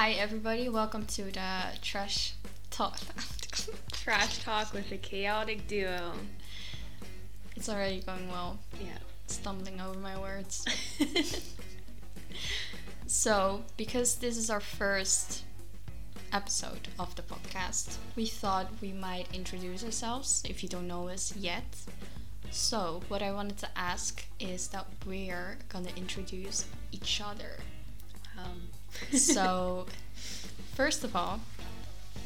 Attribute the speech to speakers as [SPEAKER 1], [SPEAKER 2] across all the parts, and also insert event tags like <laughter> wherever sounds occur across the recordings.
[SPEAKER 1] Hi, everybody. Welcome to the Trash Talk. <laughs>
[SPEAKER 2] Trash talk with the chaotic duo.
[SPEAKER 1] it's already going well.
[SPEAKER 2] Yeah.
[SPEAKER 1] Stumbling over my words. <laughs> so, because this is our first episode of the podcast, we thought we might introduce ourselves if you don't know us yet. So, what I wanted to ask is that we're gonna introduce each other.
[SPEAKER 2] Um,
[SPEAKER 1] So, first of all,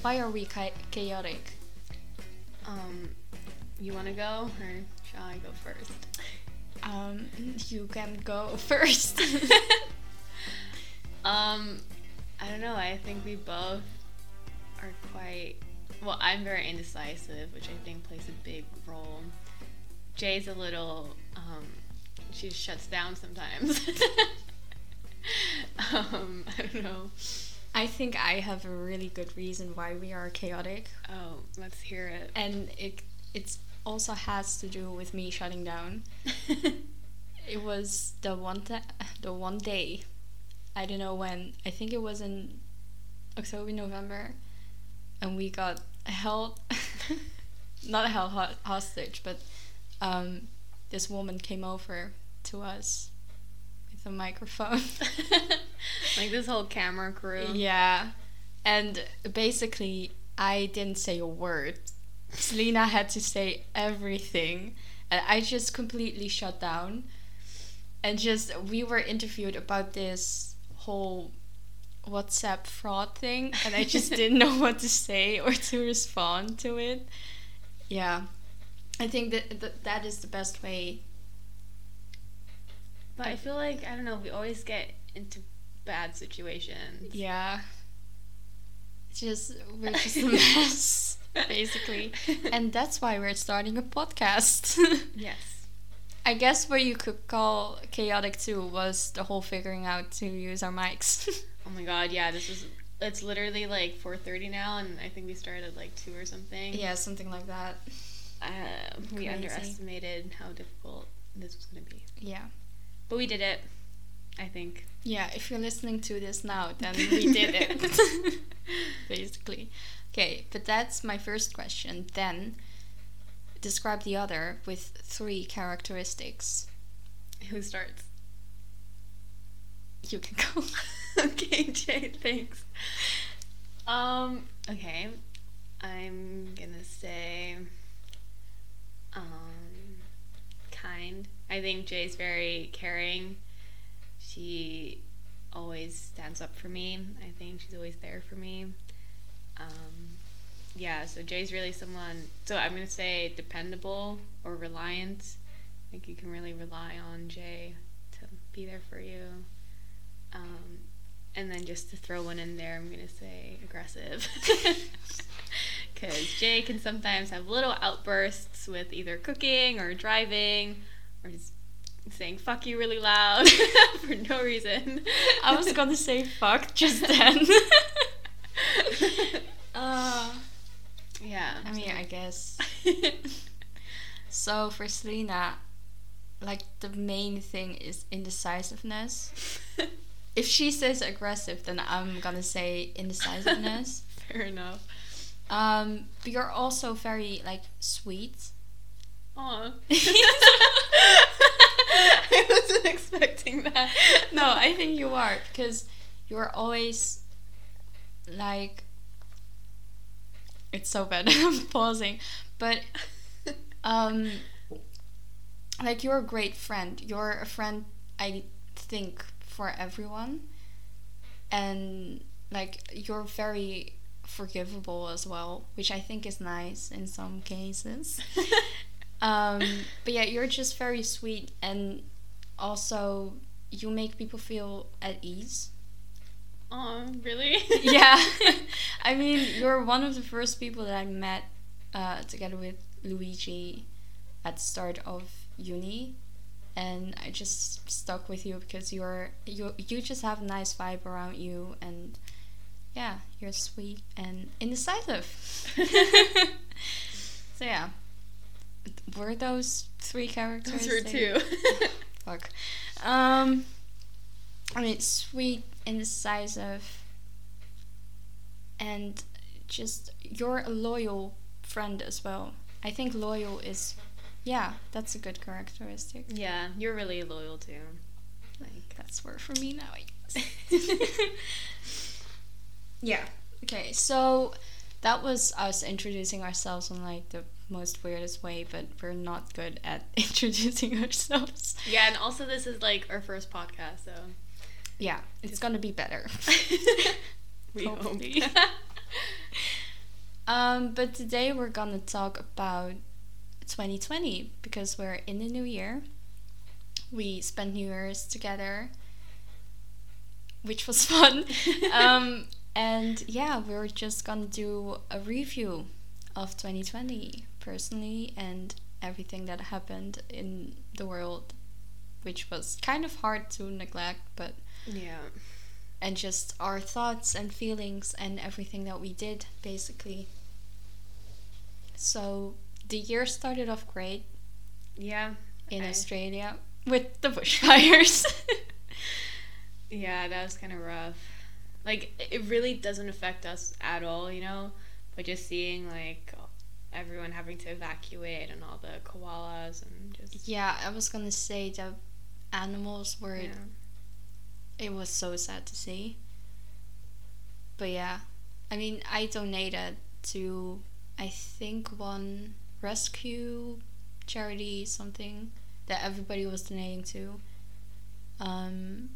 [SPEAKER 1] why are we chaotic?
[SPEAKER 2] um, you want to go or shall I go first?
[SPEAKER 1] Um, you can go <laughs> first. <laughs>
[SPEAKER 2] Um, I don't know. I think we both are quite. Well, I'm very indecisive, which I think plays a big role. Jay's a little. Um, she shuts down sometimes. <laughs> <laughs> um, I don't know.
[SPEAKER 1] I think I have a really good reason why we are chaotic,
[SPEAKER 2] Oh, let's hear it.
[SPEAKER 1] and it it also has to do with me shutting down. <laughs> It was the one ta- the one day, I don't know when. I think it was in October November, and we got held, <laughs> not held ho- hostage, but um, this woman came over to us a microphone. <laughs>
[SPEAKER 2] like this whole camera crew.
[SPEAKER 1] Yeah. And basically, I didn't say a word. Selena had to say everything. And I just completely shut down. And just, we were interviewed about this whole WhatsApp fraud thing. And I just didn't know what to say or to respond to it. Yeah. I think that that, that is the best way.
[SPEAKER 2] But I feel like I don't know. We always get into bad situations.
[SPEAKER 1] Yeah. It's just, we're just a <laughs> mess, <laughs> basically. And that's why we're starting a podcast. <laughs>
[SPEAKER 2] yes.
[SPEAKER 1] I guess what you could call chaotic too was the whole figuring out to use our mics.
[SPEAKER 2] Oh my god. Yeah. This is. It's literally like 4:30 now, and I think we started at like two or something.
[SPEAKER 1] yeah, something like that.
[SPEAKER 2] Uh, we underestimated how difficult this was gonna be,
[SPEAKER 1] Yeah.
[SPEAKER 2] But we did it. I think.
[SPEAKER 1] Yeah, if you're listening to this now, then we <laughs> did it. Basically. Okay, but that's my first question. Then describe the other with three characteristics.
[SPEAKER 2] Who starts?
[SPEAKER 1] You can go. <laughs>
[SPEAKER 2] okay, <laughs> Jay. Thanks. Um. Okay. I'm gonna say. Um. Kind. I think Jay's very caring. She always stands up for me. I think she's always there for me. Um. Yeah. So Jay's really someone. So I'm gonna say dependable or reliant. I think you can really rely on Jay to be there for you. Um, and then just to throw one in there, I'm gonna say aggressive. <laughs> <laughs> Because Jay can sometimes have little outbursts with either cooking or driving or just saying fuck you really loud <laughs> for no reason.
[SPEAKER 1] I was gonna say fuck just <laughs> then. <laughs> uh,
[SPEAKER 2] yeah.
[SPEAKER 1] I mean, I guess. So for Selena, like the main thing is indecisiveness. If she says aggressive, then I'm gonna say indecisiveness.
[SPEAKER 2] Fair enough.
[SPEAKER 1] Um, but you're also very like sweet.
[SPEAKER 2] Oh. <laughs> <laughs> I wasn't expecting that.
[SPEAKER 1] No, I think you are because you're always like. It's so bad. <laughs> I'm pausing, but um, like you're a great friend. You're a friend. I think for everyone, and like you're very forgivable as well, which I think is nice in some cases. <laughs> um, but yeah, you're just very sweet, and also you make people feel at ease.
[SPEAKER 2] Aw, really? <laughs>
[SPEAKER 1] yeah, <laughs> I mean, you're one of the first people that I met uh, together with Luigi at the start of uni, and I just stuck with you because you're you you just have a nice vibe around you, and yeah, you're sweet and indecisive. <laughs> so yeah, were those three characters?
[SPEAKER 2] Those were two. <laughs>
[SPEAKER 1] Fuck. Um, I mean, sweet, indecisive. and just you're a loyal friend as well. I think loyal is, yeah, that's a good characteristic.
[SPEAKER 2] Yeah, you're really loyal too.
[SPEAKER 1] Like that's word for me now. I guess. <laughs> yeah. Okay, so that was us introducing ourselves in like the most weirdest way, but we're not good at <laughs> introducing ourselves.
[SPEAKER 2] Yeah, and also this is like our first podcast, so
[SPEAKER 1] Yeah, it's gonna be better. <laughs> <laughs>
[SPEAKER 2] we hope.
[SPEAKER 1] Hopefully. um, but today we're gonna talk about 2020 because we're in the new year. We spent New Year's together, which was fun. um, and yeah, we're just gonna do a review of 2020 personally and everything that happened in the world, which was kind of hard to neglect, but
[SPEAKER 2] yeah.
[SPEAKER 1] and just our thoughts and feelings and everything that we did basically. So the year started off great
[SPEAKER 2] Yeah.
[SPEAKER 1] in
[SPEAKER 2] I-
[SPEAKER 1] Australia with the <laughs> bushfires.
[SPEAKER 2] Yeah, that was kind of rough. Like it really doesn't affect us at all, you know. But just seeing like everyone having to evacuate and all the koalas and just
[SPEAKER 1] yeah, I was gonna say the animals were.
[SPEAKER 2] yeah.
[SPEAKER 1] It was so sad to see. But yeah, I mean, I donated to I think one rescue charity something that everybody was donating to, um,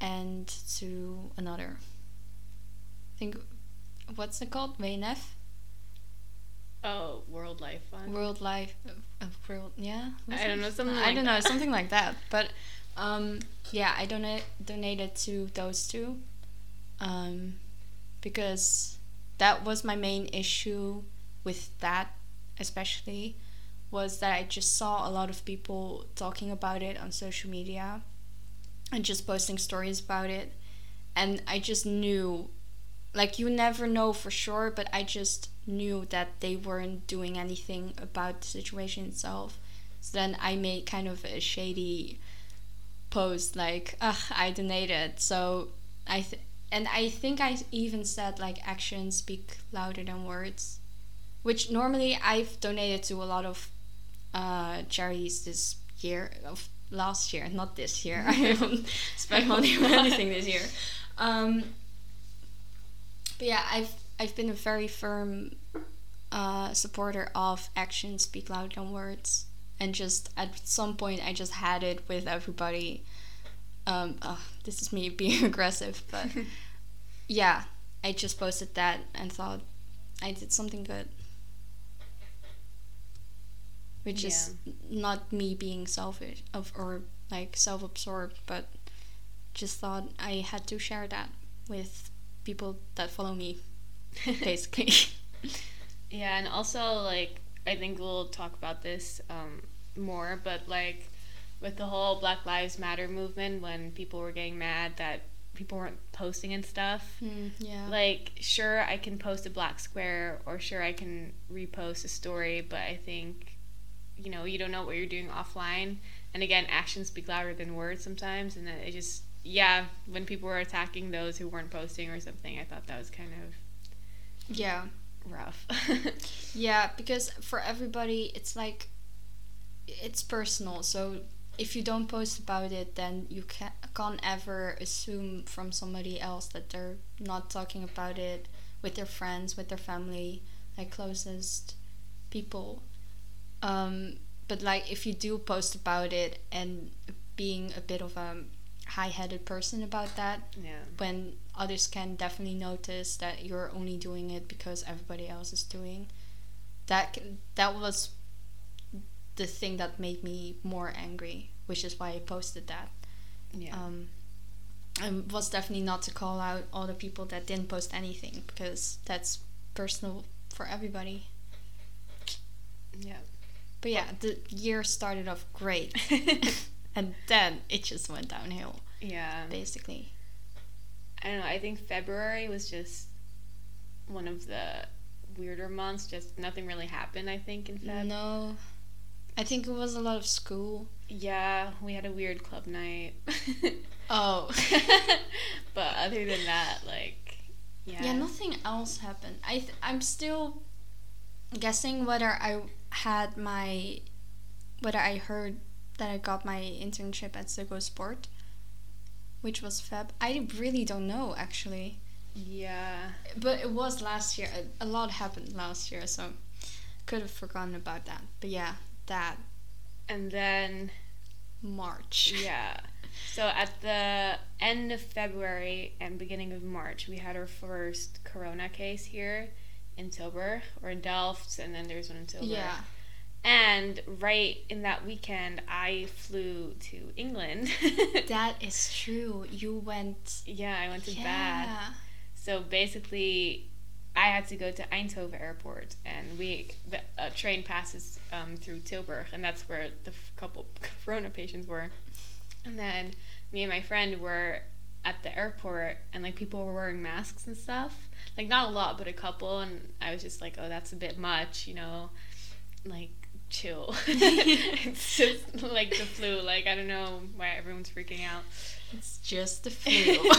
[SPEAKER 1] and to another. I think what's it called? WNF
[SPEAKER 2] Oh, World Life Fund.
[SPEAKER 1] World Life, uh, World yeah. was
[SPEAKER 2] I don't know, something
[SPEAKER 1] I
[SPEAKER 2] like
[SPEAKER 1] don't know
[SPEAKER 2] that.
[SPEAKER 1] something like that. But um, yeah, I donate donated to those two, um, because that was my main issue with that, especially, was that I just saw a lot of people talking about it on social media, and just posting stories about it, and I just knew, like you never know for sure, but I just knew that they weren't doing anything about the situation itself. So then I made kind of a shady post like, "Ugh, I donated." So I th- and I think I even said like actions speak louder than words, which normally I've donated to a lot of uh, charities this year of last year, not this year. <laughs> I haven't spent money on anything this year. Um, but yeah, I've I've been a very firm uh, supporter of actions speak louder than words, and just at some point I just had it with everybody. Um, oh, this is me <laughs> being aggressive, but <laughs> yeah, I just posted that and thought I did something good, which is not me being selfish of or like self-absorbed, but just thought I had to share that with people that follow me <laughs> basically.
[SPEAKER 2] Yeah, and also like I think we'll talk about this um, more, but like with the whole Black Lives Matter movement, when people were getting mad that people weren't posting and stuff.
[SPEAKER 1] yeah.
[SPEAKER 2] Like, sure, I can post a black square, or sure, I can repost a story, but I think, you know, you don't know what you're doing offline. And again, actions speak louder than words sometimes, and it just, yeah, when people were attacking those who weren't posting or something, I thought that was kind of
[SPEAKER 1] yeah.
[SPEAKER 2] rough. <laughs>
[SPEAKER 1] Yeah, because for everybody it's like it's personal. So if you don't post about it, then you can't, can't ever assume from somebody else that they're not talking about it with their friends, with their family, like closest people. Um, but like if you do post about it and being a bit of a high-headed person about that,
[SPEAKER 2] yeah.
[SPEAKER 1] when others can definitely notice that you're only doing it because everybody else is doing that that was the thing that made me more angry which is why i posted that
[SPEAKER 2] Yeah.
[SPEAKER 1] um and was definitely not to call out all the people that didn't post anything because that's personal for everybody
[SPEAKER 2] yeah.
[SPEAKER 1] but yeah the year started off great <laughs> <laughs> and then it just went downhill
[SPEAKER 2] Yeah.
[SPEAKER 1] basically
[SPEAKER 2] I don't know. I think February was just one of the weirder months. Just nothing really happened. I think in Feb.
[SPEAKER 1] no i think it was a lot of school
[SPEAKER 2] Yeah, we had a weird club night. <laughs>
[SPEAKER 1] oh <laughs>
[SPEAKER 2] but other than that, like, Yeah.
[SPEAKER 1] Yeah, nothing else happened. I th- I'm still guessing whether I had my whether I heard that I got my internship at Ziggo Sport, which was Feb. I really don't know actually,
[SPEAKER 2] Yeah.
[SPEAKER 1] but it was last year. A, a lot happened last year, so could have forgotten about that. But yeah, that
[SPEAKER 2] And then
[SPEAKER 1] March.
[SPEAKER 2] yeah. So at the end of February and beginning of March, we had our first corona case here in Tilburg or in Delft, and then there's one in Tilburg.
[SPEAKER 1] Yeah.
[SPEAKER 2] And right in that weekend, I flew to England. <laughs>
[SPEAKER 1] That is true. You went.
[SPEAKER 2] yeah, I went to
[SPEAKER 1] yeah.
[SPEAKER 2] Bath. So basically, I had to go to Eindhoven Airport, and we the uh, train passes um, through Tilburg, and that's where the couple <laughs> corona patients were. And then me and my friend were at the airport, and like people were wearing masks and stuff. Like not a lot, but a couple, and I was just like, oh, that's a bit much, you know, like chill. <laughs> it's just <laughs> like the flu. Like I don't know why everyone's freaking out.
[SPEAKER 1] It's just the <laughs> flu.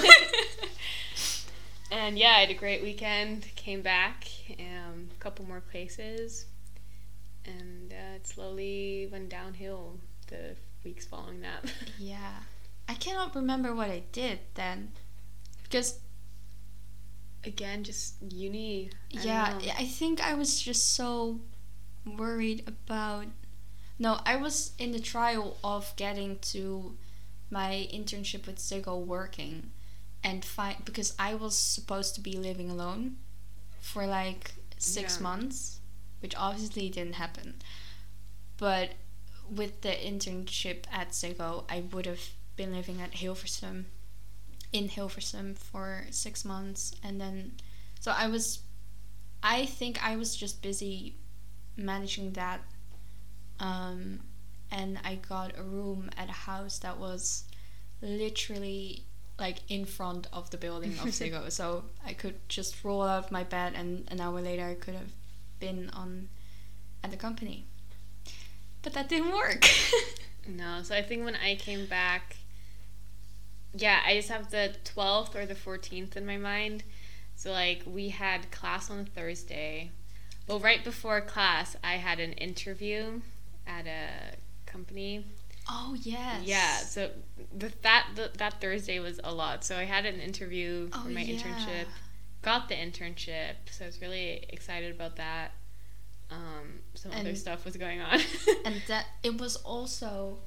[SPEAKER 2] And yeah, I had a great weekend. Came back, um, a couple more places, and uh, it slowly went downhill the weeks following that.
[SPEAKER 1] yeah. I cannot remember what I did then. Because
[SPEAKER 2] Again, just uni. I
[SPEAKER 1] yeah. I think I was just so worried about No, I was in the trial of getting to my internship with Ziggo working and find because I was supposed to be living alone for like 6
[SPEAKER 2] Yeah.
[SPEAKER 1] months, which obviously didn't happen. But with the internship at Ziggo, I would have been living at Hilversum in Hilversum for 6 months and then so I was I think I was just busy managing that um, and I got a room at a house that was literally like in front of the building of Ziggo <laughs> so I could just roll out of my bed and an hour later I could have been on at the company but that didn't work <laughs>
[SPEAKER 2] No, so I think when I came back, yeah, I just have the 12th or the 14th in my mind. So, like, we had class on a Thursday. Well, right before class, I had an interview at a company.
[SPEAKER 1] oh yes
[SPEAKER 2] Yeah, so the, that the, that Thursday was a lot. So I had an interview for
[SPEAKER 1] oh
[SPEAKER 2] my
[SPEAKER 1] yeah.
[SPEAKER 2] internship, got the internship. So I was really excited about that. Um, some other stuff was going on. <laughs>
[SPEAKER 1] and that it was also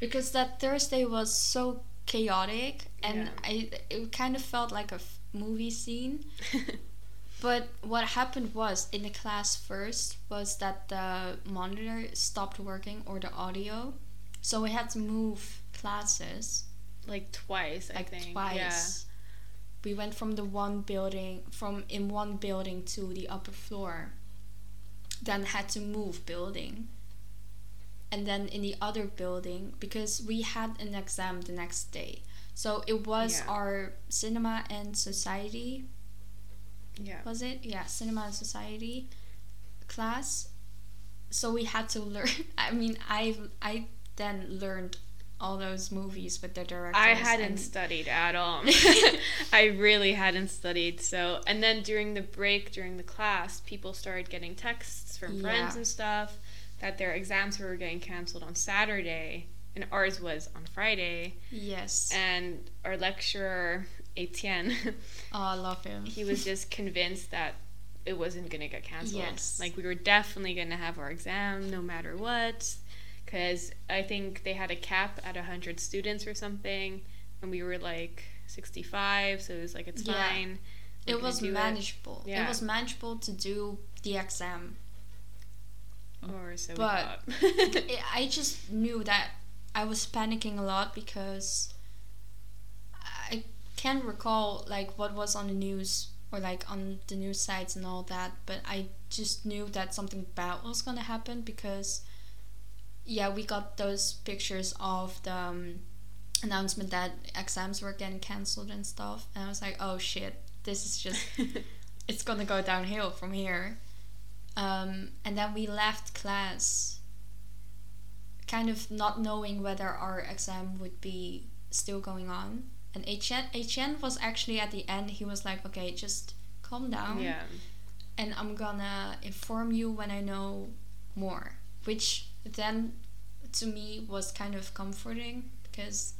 [SPEAKER 1] because that Thursday was so chaotic and I it kind of felt like a f- movie scene. <laughs> But what happened was in the class first was that the monitor stopped working or the audio, so we had to move classes
[SPEAKER 2] like twice, I
[SPEAKER 1] like
[SPEAKER 2] think.
[SPEAKER 1] twice.
[SPEAKER 2] Yeah.
[SPEAKER 1] We went from the one building from in one building to the upper floor. Then had to move building. And then in the other building because we had an exam the next day. So it was
[SPEAKER 2] Yeah.
[SPEAKER 1] our cinema and society
[SPEAKER 2] Yeah.
[SPEAKER 1] was it? Yeah, cinema and society class. So we had to learn. <laughs> I mean, I I then learned all those movies with the directors.
[SPEAKER 2] I hadn't
[SPEAKER 1] and-
[SPEAKER 2] studied at all. <laughs> <laughs> I really hadn't studied. So, and then during the break, during the class, people started getting texts from friends
[SPEAKER 1] Yeah.
[SPEAKER 2] and stuff that their exams were getting canceled on Saturday, and ours was on Friday.
[SPEAKER 1] Yes.
[SPEAKER 2] And our lecturer, Etienne,
[SPEAKER 1] oh, I love him.
[SPEAKER 2] he was just convinced that it wasn't going to get canceled.
[SPEAKER 1] Yes.
[SPEAKER 2] Like, we were definitely going to have our exam no matter what. Because I think they had a cap at 100 students or something. And we were like 65. So it was like, it's
[SPEAKER 1] Yeah.
[SPEAKER 2] fine. we're
[SPEAKER 1] it was manageable. It.
[SPEAKER 2] Yeah.
[SPEAKER 1] was manageable to do the exam.
[SPEAKER 2] Or so
[SPEAKER 1] But-
[SPEAKER 2] we thought.
[SPEAKER 1] I <laughs> I just knew that I was panicking a lot because can't recall like what was on the news or like on the news sites and all that, but I just knew that something bad was gonna happen because yeah, we got those pictures of the um, announcement that exams were getting cancelled and stuff, and I was like, oh shit, this is just <laughs> it's gonna go downhill from here. Um, and then we left class kind of not knowing whether our exam would be still going on And Etienne, Etienne was actually at the end. He was like, "Okay, just calm down,
[SPEAKER 2] Yeah.
[SPEAKER 1] and I'm gonna inform you when I know more." Which then, to me, was kind of comforting because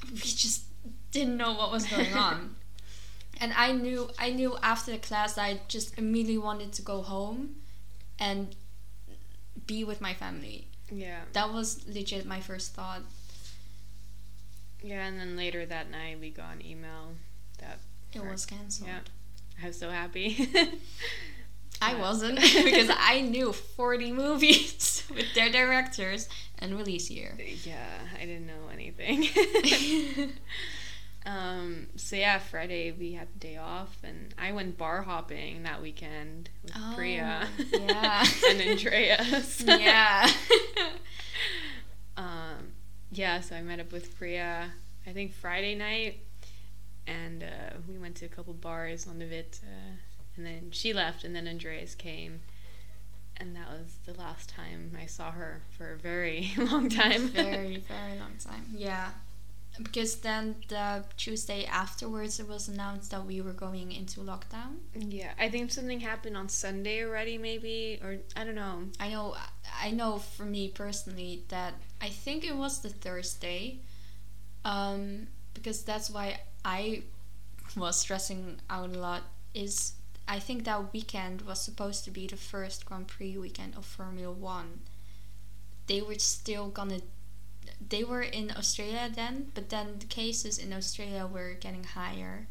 [SPEAKER 1] <laughs> we just didn't know what was going on. <laughs> and I knew I knew after the class that I just immediately wanted to go home and be with my family.
[SPEAKER 2] Yeah.
[SPEAKER 1] That was legit my first thought.
[SPEAKER 2] Yeah, and then later that night we got an email that
[SPEAKER 1] It was cancelled.
[SPEAKER 2] Yeah. I was so happy. <laughs>
[SPEAKER 1] I wasn't <laughs> because I knew 40 movies <laughs> with their directors and release year.
[SPEAKER 2] yeah, I didn't know anything. um, so yeah, Friday we had the day off, and I went bar hopping that weekend with
[SPEAKER 1] Oh,
[SPEAKER 2] Priya.
[SPEAKER 1] yeah.
[SPEAKER 2] and Andreas.
[SPEAKER 1] yeah.
[SPEAKER 2] Yeah, so I met up with Priya, I think Friday night, and uh, we went to a couple bars on the Vit, uh, and then she left, and then Andreas came, and that was the last time I saw her for a very <laughs> long time.
[SPEAKER 1] very, very long time. Yeah. Because then the Tuesday afterwards, it was announced that we were going into lockdown.
[SPEAKER 2] yeah, I think something happened on Sunday already, maybe, or I don't know.
[SPEAKER 1] I know, I know for me personally that I think it was the Thursday, um, because that's why I was stressing out a lot. Is I think that weekend was supposed to be the first Grand Prix weekend of Formula One. They were still gonna. They were in Australia then, but then the cases in Australia were getting higher.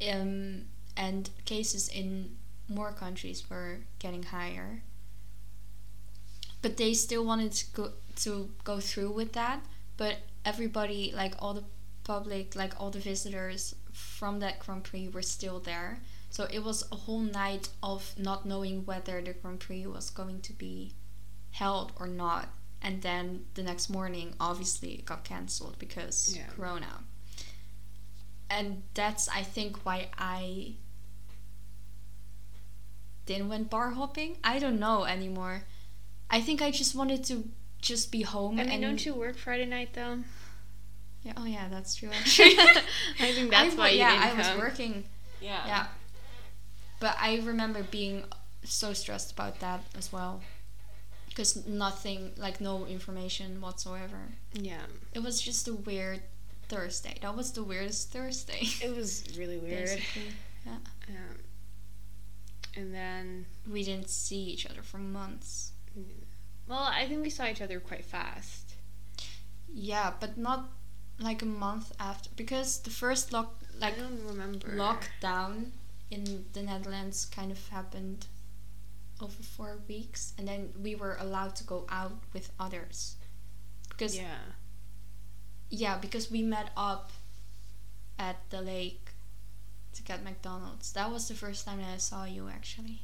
[SPEAKER 1] Um, and cases in more countries were getting higher. But they still wanted to go to go through with that but everybody like all the public like all the visitors from that grand prix were still there. So it was a whole night of not knowing whether the grand prix was going to be held or not and then the next morning obviously it got cancelled because
[SPEAKER 2] Yeah.
[SPEAKER 1] corona and that's i think why i didn't went bar hopping i don't know anymore I think I just wanted to just be home
[SPEAKER 2] I mean,
[SPEAKER 1] and
[SPEAKER 2] don't you work Friday night though?
[SPEAKER 1] Yeah, oh yeah, that's true. <laughs> Actually,
[SPEAKER 2] I think <laughs> that's
[SPEAKER 1] I,
[SPEAKER 2] why you
[SPEAKER 1] yeah,
[SPEAKER 2] didn't
[SPEAKER 1] I was
[SPEAKER 2] come.
[SPEAKER 1] working.
[SPEAKER 2] Yeah.
[SPEAKER 1] Yeah, but I remember being so stressed about that as well, because nothing, like no information whatsoever.
[SPEAKER 2] Yeah.
[SPEAKER 1] It was just a weird Thursday. That was the weirdest Thursday. <laughs>
[SPEAKER 2] It was really weird.
[SPEAKER 1] Basically, yeah.
[SPEAKER 2] Um, and then,
[SPEAKER 1] We didn't see each other for months.
[SPEAKER 2] well, I think we saw each other quite fast.
[SPEAKER 1] Yeah, but not like a month after because the first lock like
[SPEAKER 2] I don't remember.
[SPEAKER 1] lockdown in the Netherlands kind of happened over four weeks, and then we were allowed to go out with others. Because yeah,
[SPEAKER 2] Yeah.
[SPEAKER 1] because we met up at the lake to get McDonald's. That was the first time that I saw you actually.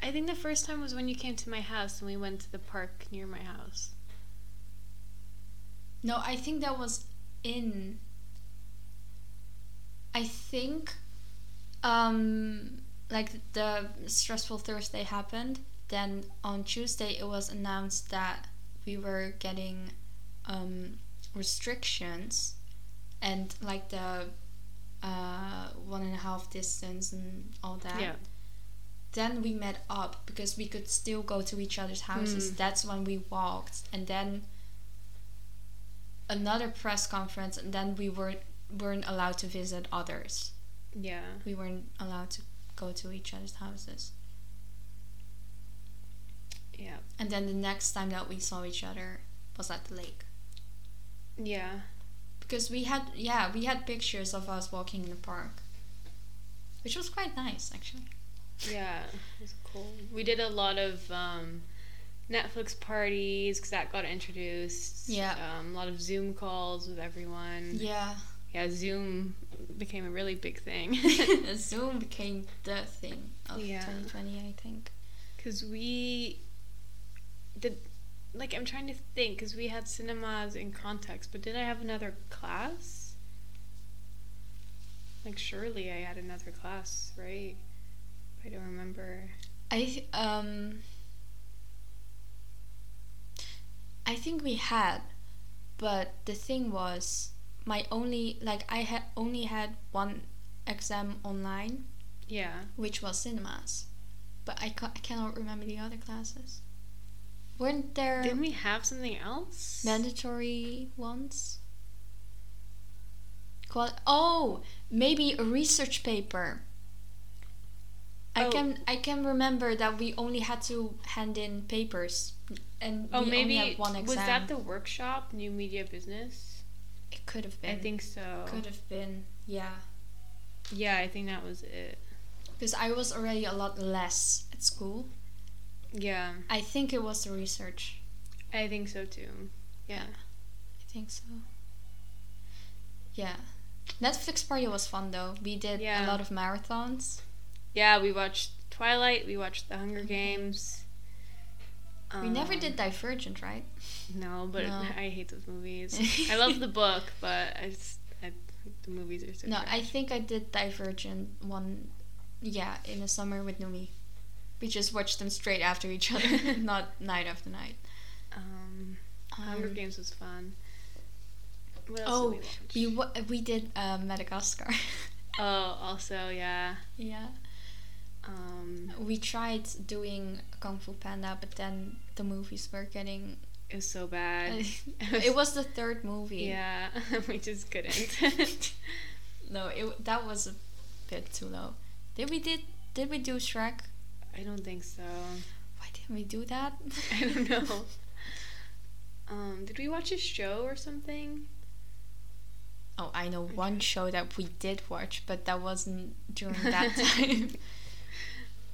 [SPEAKER 2] I think the first time was when you came to my house and we went to the park near my house.
[SPEAKER 1] No, I think that was in. I think, um, like the stressful Thursday happened. Then on Tuesday, it was announced that we were getting um, restrictions, and like the uh, one and a half distance and all that.
[SPEAKER 2] Yeah.
[SPEAKER 1] Then we met up because we could still go to each other's houses.
[SPEAKER 2] Mm.
[SPEAKER 1] That's when we walked, and then another press conference, and then we were weren't allowed to visit others.
[SPEAKER 2] Yeah.
[SPEAKER 1] We weren't allowed to go to each other's houses.
[SPEAKER 2] Yeah.
[SPEAKER 1] And then the next time that we saw each other was at the lake.
[SPEAKER 2] Yeah.
[SPEAKER 1] Because we had yeah, we had pictures of us walking in the park. Which was quite nice actually.
[SPEAKER 2] Yeah. It was cool. We did a lot of um, Netflix parties because that got introduced.
[SPEAKER 1] Yeah.
[SPEAKER 2] Um, a lot of Zoom calls with everyone.
[SPEAKER 1] Yeah.
[SPEAKER 2] Yeah, Zoom became a really big thing. <laughs> <laughs>
[SPEAKER 1] Zoom became the thing of
[SPEAKER 2] Yeah.
[SPEAKER 1] 2020, I think.
[SPEAKER 2] Because we did, like, I'm trying to think, because we had cinemas in context, but did I have another class? Like, surely I had another class, right? I don't remember.
[SPEAKER 1] I um I think we had but the thing was, my only like I had only had one exam online,
[SPEAKER 2] Yeah.
[SPEAKER 1] which was cinemas, but I, ca- I cannot remember the other classes. Weren't there
[SPEAKER 2] Didn't we have something else?
[SPEAKER 1] mandatory ones? Qual- oh, maybe a research paper. I
[SPEAKER 2] Oh.
[SPEAKER 1] can I can remember that we only had to hand in papers, and
[SPEAKER 2] Oh,
[SPEAKER 1] we
[SPEAKER 2] maybe
[SPEAKER 1] only had one exam.
[SPEAKER 2] was that the workshop, New Media Business?
[SPEAKER 1] It could have been.
[SPEAKER 2] I think so.
[SPEAKER 1] could have been. Yeah,
[SPEAKER 2] Yeah, I think that was it.
[SPEAKER 1] because I was already a lot less at school.
[SPEAKER 2] Yeah,
[SPEAKER 1] I think it was the research.
[SPEAKER 2] I think so too. Yeah.
[SPEAKER 1] I think so. Yeah. Netflix party was fun though. We did
[SPEAKER 2] Yeah.
[SPEAKER 1] a lot of marathons.
[SPEAKER 2] Yeah, we watched Twilight. We watched The Hunger Games.
[SPEAKER 1] we never
[SPEAKER 2] Um,
[SPEAKER 1] did Divergent, right?
[SPEAKER 2] No, but
[SPEAKER 1] No.
[SPEAKER 2] I hate those movies. <laughs> I love the book, but I just I, the movies are so.
[SPEAKER 1] No, I think I did Divergent one, yeah, in the summer with Numi. We just watched them straight after each other, <laughs> <laughs> not night after night.
[SPEAKER 2] Um, Hunger
[SPEAKER 1] Um,
[SPEAKER 2] Games was fun. What else
[SPEAKER 1] Oh,
[SPEAKER 2] did we watch?
[SPEAKER 1] we we did uh, Madagascar.
[SPEAKER 2] oh, also yeah.
[SPEAKER 1] yeah.
[SPEAKER 2] Um,
[SPEAKER 1] We tried doing Kung Fu Panda, but then the movies were getting.
[SPEAKER 2] It was so bad. <laughs> <laughs>
[SPEAKER 1] it was the third movie.
[SPEAKER 2] Yeah, <laughs> we just couldn't.
[SPEAKER 1] No, it that was a bit too low. Did we did did we do Shrek?
[SPEAKER 2] I don't think so.
[SPEAKER 1] Why didn't we do that?
[SPEAKER 2] I don't know. Um, did we watch a show or something?
[SPEAKER 1] Oh, I know one show that we did watch, but that wasn't during that time.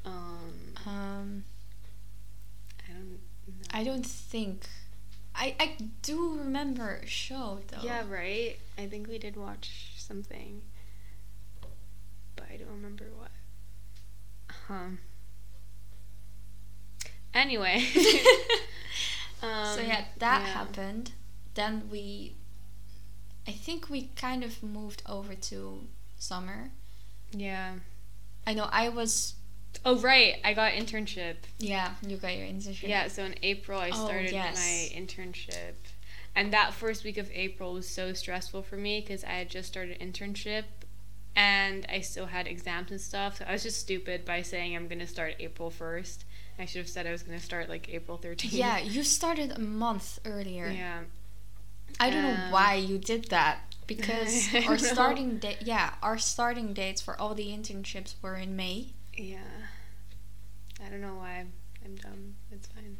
[SPEAKER 2] Um,
[SPEAKER 1] um,
[SPEAKER 2] I don't know.
[SPEAKER 1] I don't think. I I do remember a show though.
[SPEAKER 2] Yeah, right. I think we did watch something, but I don't remember what. Huh. Anyway. <laughs> <laughs> um,
[SPEAKER 1] so yeah, that
[SPEAKER 2] yeah.
[SPEAKER 1] happened. Then we. I think we kind of moved over to summer.
[SPEAKER 2] Yeah.
[SPEAKER 1] I know I was.
[SPEAKER 2] Oh right, I got internship.
[SPEAKER 1] Yeah, you got your internship.
[SPEAKER 2] Yeah, so in April I
[SPEAKER 1] Oh,
[SPEAKER 2] started
[SPEAKER 1] yes.
[SPEAKER 2] my internship. And that first week of April was so stressful for me because I had just started internship and I still had exams and stuff. So I was just stupid by saying I'm going to start April 1st. I should have said I was going to start like April 13th.
[SPEAKER 1] Yeah, you started a month earlier.
[SPEAKER 2] Yeah.
[SPEAKER 1] I don't know
[SPEAKER 2] Um,
[SPEAKER 1] why you did that because <laughs> our
[SPEAKER 2] know. starting
[SPEAKER 1] date, yeah, our starting dates for all the internships were in May.
[SPEAKER 2] Yeah. I don't know why. I'm dumb. It's fine.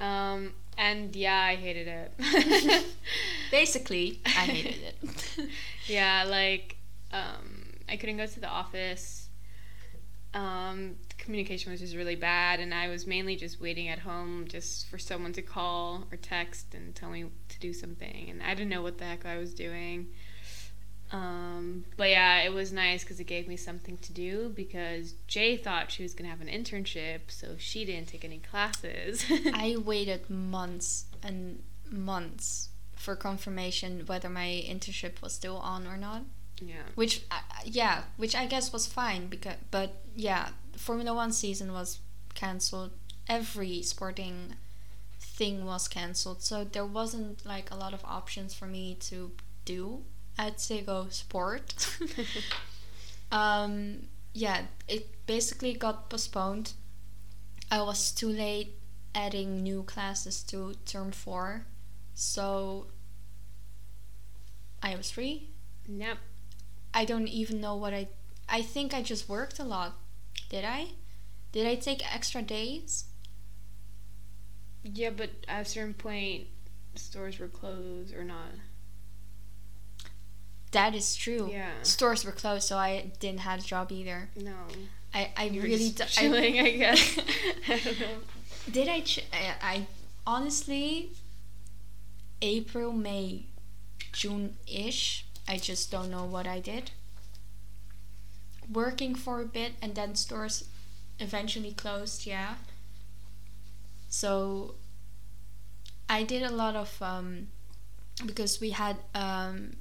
[SPEAKER 2] Um, and yeah, I hated it. <laughs>
[SPEAKER 1] Basically, I hated it. <laughs>
[SPEAKER 2] yeah, like um, I couldn't go to the office. Um, the communication was just really bad, and I was mainly just waiting at home just for someone to call or text and tell me to do something, and I didn't know what the heck I was doing. Um, but yeah, it was nice because it gave me something to do because Jay thought she was gonna have an internship, so she didn't take any classes. <laughs>
[SPEAKER 1] I waited months and months for confirmation whether my internship was still on or not.
[SPEAKER 2] yeah.
[SPEAKER 1] Which, uh, yeah, which I guess was fine because, but yeah, Formula One season was cancelled. Every sporting thing was cancelled, so there wasn't like a lot of options for me to do at Ziggo Sport. <laughs> <laughs> um, yeah, it basically got postponed. I was too late adding new classes to term four, so I was free.
[SPEAKER 2] Yep.
[SPEAKER 1] I don't even know what I. I think I just worked a lot. Did I? Did I take extra days?
[SPEAKER 2] Yeah, but at a certain point, stores were closed or not.
[SPEAKER 1] That is true.
[SPEAKER 2] Yeah.
[SPEAKER 1] Stores were closed, so I didn't have a job either.
[SPEAKER 2] No.
[SPEAKER 1] I, I
[SPEAKER 2] You
[SPEAKER 1] really d- I-
[SPEAKER 2] chilling, I, guess. I don't know.
[SPEAKER 1] Did I, ch- I? I honestly, April, May, June ish. I just don't know what I did. Working for a bit and then stores eventually closed. Yeah. So. I did a lot of um, because we had um,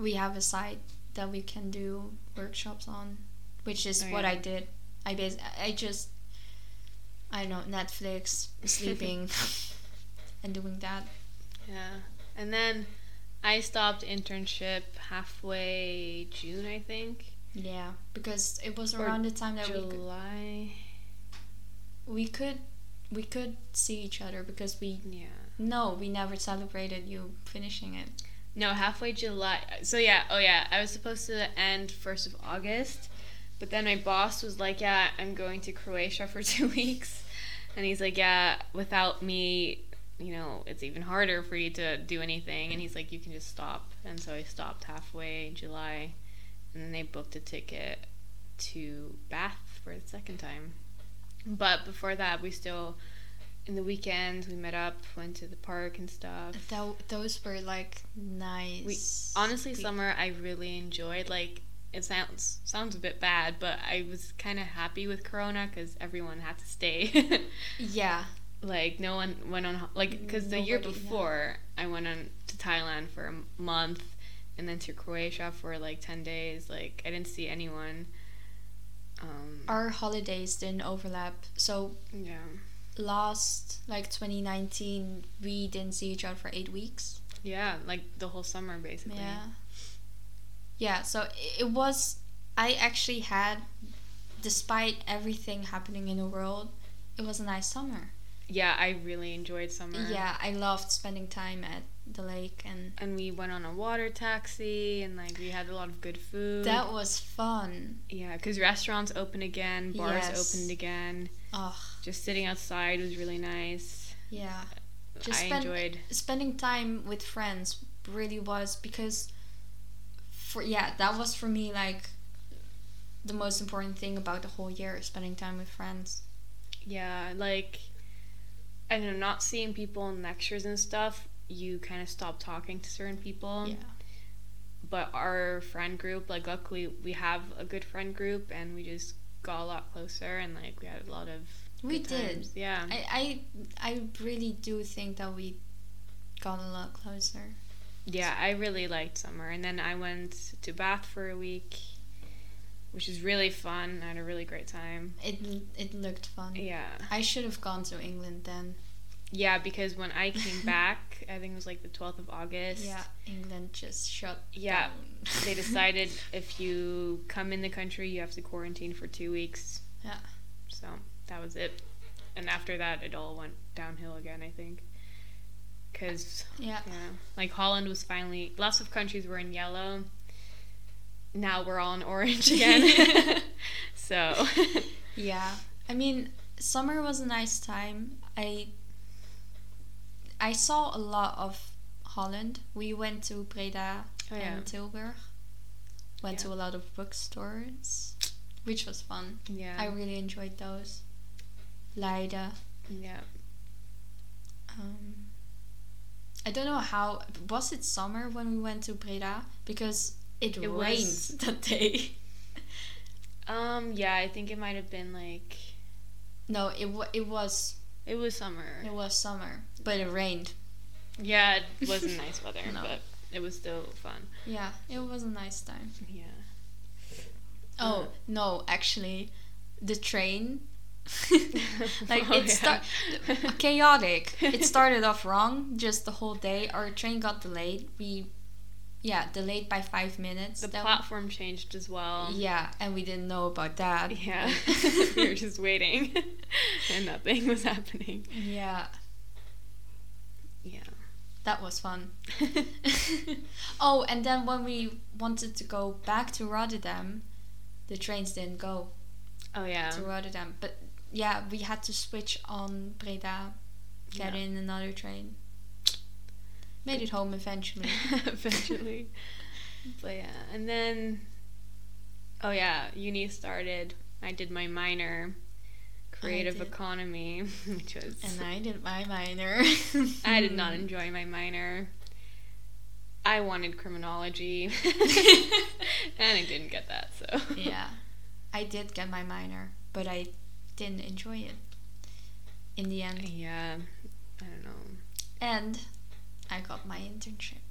[SPEAKER 1] we have a site that we can do workshops on, which is
[SPEAKER 2] Oh,
[SPEAKER 1] what
[SPEAKER 2] yeah.
[SPEAKER 1] I did. I bas- I just I don't know Netflix, <laughs> sleeping, and doing that.
[SPEAKER 2] Yeah. and then I stopped internship halfway June, I think.
[SPEAKER 1] Yeah, because it was
[SPEAKER 2] Or
[SPEAKER 1] around the time that we could,
[SPEAKER 2] July.
[SPEAKER 1] we could we could see each other because we
[SPEAKER 2] Yeah.
[SPEAKER 1] no we never celebrated you finishing it.
[SPEAKER 2] No, halfway July. So yeah, oh yeah, I was supposed to end first of August, but then my boss was like, "Yeah, I'm going to Croatia for <laughs> two weeks," and he's like, "Yeah, without me, you know, it's even harder for you to do anything." And he's like, "You can just stop," and so I stopped halfway July, and then they booked a ticket to Bath for the second time. But before that, we still. In the weekends, we met up, went to the park and stuff.
[SPEAKER 1] Tho- those were like nice.
[SPEAKER 2] honestly
[SPEAKER 1] we-
[SPEAKER 2] summer i really enjoyed like it sounds sounds a bit bad but i was kind of happy with corona because everyone had to stay <laughs>
[SPEAKER 1] Yeah,
[SPEAKER 2] like no one went on like because the year
[SPEAKER 1] Nobody, yeah.
[SPEAKER 2] before i went on to thailand for a month and then to croatia for like 10 days like i didn't see anyone um
[SPEAKER 1] our holidays didn't overlap. So
[SPEAKER 2] yeah
[SPEAKER 1] last like 2019 we didn't see each other for eight weeks.
[SPEAKER 2] yeah like the whole summer basically
[SPEAKER 1] Yeah. Yeah, so it was. I actually had, despite everything happening in the world, it was a nice summer.
[SPEAKER 2] yeah i really enjoyed summer
[SPEAKER 1] Yeah, I loved spending time at the lake, and
[SPEAKER 2] and we went on a water taxi and like we had a lot of good food
[SPEAKER 1] that was fun.
[SPEAKER 2] Yeah, because restaurants open again, bars
[SPEAKER 1] Yes.
[SPEAKER 2] opened again.
[SPEAKER 1] Oh,
[SPEAKER 2] Just sitting outside was really nice.
[SPEAKER 1] yeah. Just
[SPEAKER 2] I
[SPEAKER 1] spend-
[SPEAKER 2] enjoyed.
[SPEAKER 1] Spending time with friends really was because, for yeah, that was for me like the most important thing about the whole year: spending time with friends.
[SPEAKER 2] Yeah, like I don't know, not seeing people in lectures and stuff. You kind of stop talking to certain people.
[SPEAKER 1] yeah.
[SPEAKER 2] But our friend group, like luckily we have a good friend group, and we just got a lot closer, and like we had a lot of.
[SPEAKER 1] We
[SPEAKER 2] good
[SPEAKER 1] did.
[SPEAKER 2] times. Yeah.
[SPEAKER 1] I, I I really do think that we got a lot closer.
[SPEAKER 2] Yeah, I really liked summer. And then I went to Bath for a week, which is really fun. I had a really great time.
[SPEAKER 1] It it looked fun.
[SPEAKER 2] Yeah.
[SPEAKER 1] I should have gone to England then.
[SPEAKER 2] Yeah, because when I came <laughs> back, I think it was like the 12th of August.
[SPEAKER 1] Yeah, England just shut
[SPEAKER 2] Yeah,
[SPEAKER 1] down.
[SPEAKER 2] They <laughs> decided if you come in the country, you have to quarantine for two weeks.
[SPEAKER 1] Yeah.
[SPEAKER 2] So that was it. And after that, it all went downhill again, I think. Because,
[SPEAKER 1] yeah.
[SPEAKER 2] yeah, like Holland was finally, lots of countries were in yellow. Now we're all in orange <laughs> again. <laughs> so,
[SPEAKER 1] Yeah. I mean, summer was a nice time. I I saw a lot of Holland. We went to Breda
[SPEAKER 2] Oh, yeah.
[SPEAKER 1] and Tilburg. Went to a lot of bookstores, which was fun.
[SPEAKER 2] yeah.
[SPEAKER 1] I really enjoyed those. Leiden.
[SPEAKER 2] yeah.
[SPEAKER 1] Um, I don't know how. Was it summer when we went to Breda? Because it,
[SPEAKER 2] It
[SPEAKER 1] rained
[SPEAKER 2] was- <laughs>
[SPEAKER 1] that day.
[SPEAKER 2] Um, yeah, I think it might have been like,
[SPEAKER 1] No, it wa- it was
[SPEAKER 2] it was summer.
[SPEAKER 1] it was summer, but it rained.
[SPEAKER 2] Yeah, it wasn't nice <laughs> weather,
[SPEAKER 1] No.
[SPEAKER 2] but it was still fun.
[SPEAKER 1] Yeah, it was a nice time.
[SPEAKER 2] Yeah.
[SPEAKER 1] Oh no, actually, the train. <laughs> like
[SPEAKER 2] Oh,
[SPEAKER 1] it start chaotic. It started off wrong just the whole day. Our train got delayed. We, yeah, delayed by five minutes.
[SPEAKER 2] The
[SPEAKER 1] That-
[SPEAKER 2] platform changed as well.
[SPEAKER 1] Yeah, and we didn't know about that. <laughs>
[SPEAKER 2] Yeah. <laughs> we were just waiting and nothing was happening.
[SPEAKER 1] yeah,
[SPEAKER 2] Yeah.
[SPEAKER 1] that was fun. oh, and then when we wanted to go back to Rotterdam, the trains didn't go
[SPEAKER 2] Oh yeah.
[SPEAKER 1] to Rotterdam. But yeah, we had to switch on Breda, get
[SPEAKER 2] Yeah.
[SPEAKER 1] in another train. Made it home eventually. <laughs>
[SPEAKER 2] Eventually. <laughs> But yeah, and then oh yeah, uni started. I did my minor creative economy, <laughs> which was
[SPEAKER 1] and I did my minor.
[SPEAKER 2] I did not enjoy my minor. I wanted criminology, and I didn't get that. So
[SPEAKER 1] yeah, I did get my minor, but I didn't enjoy it in the end.
[SPEAKER 2] yeah, I don't know.
[SPEAKER 1] And I got my internship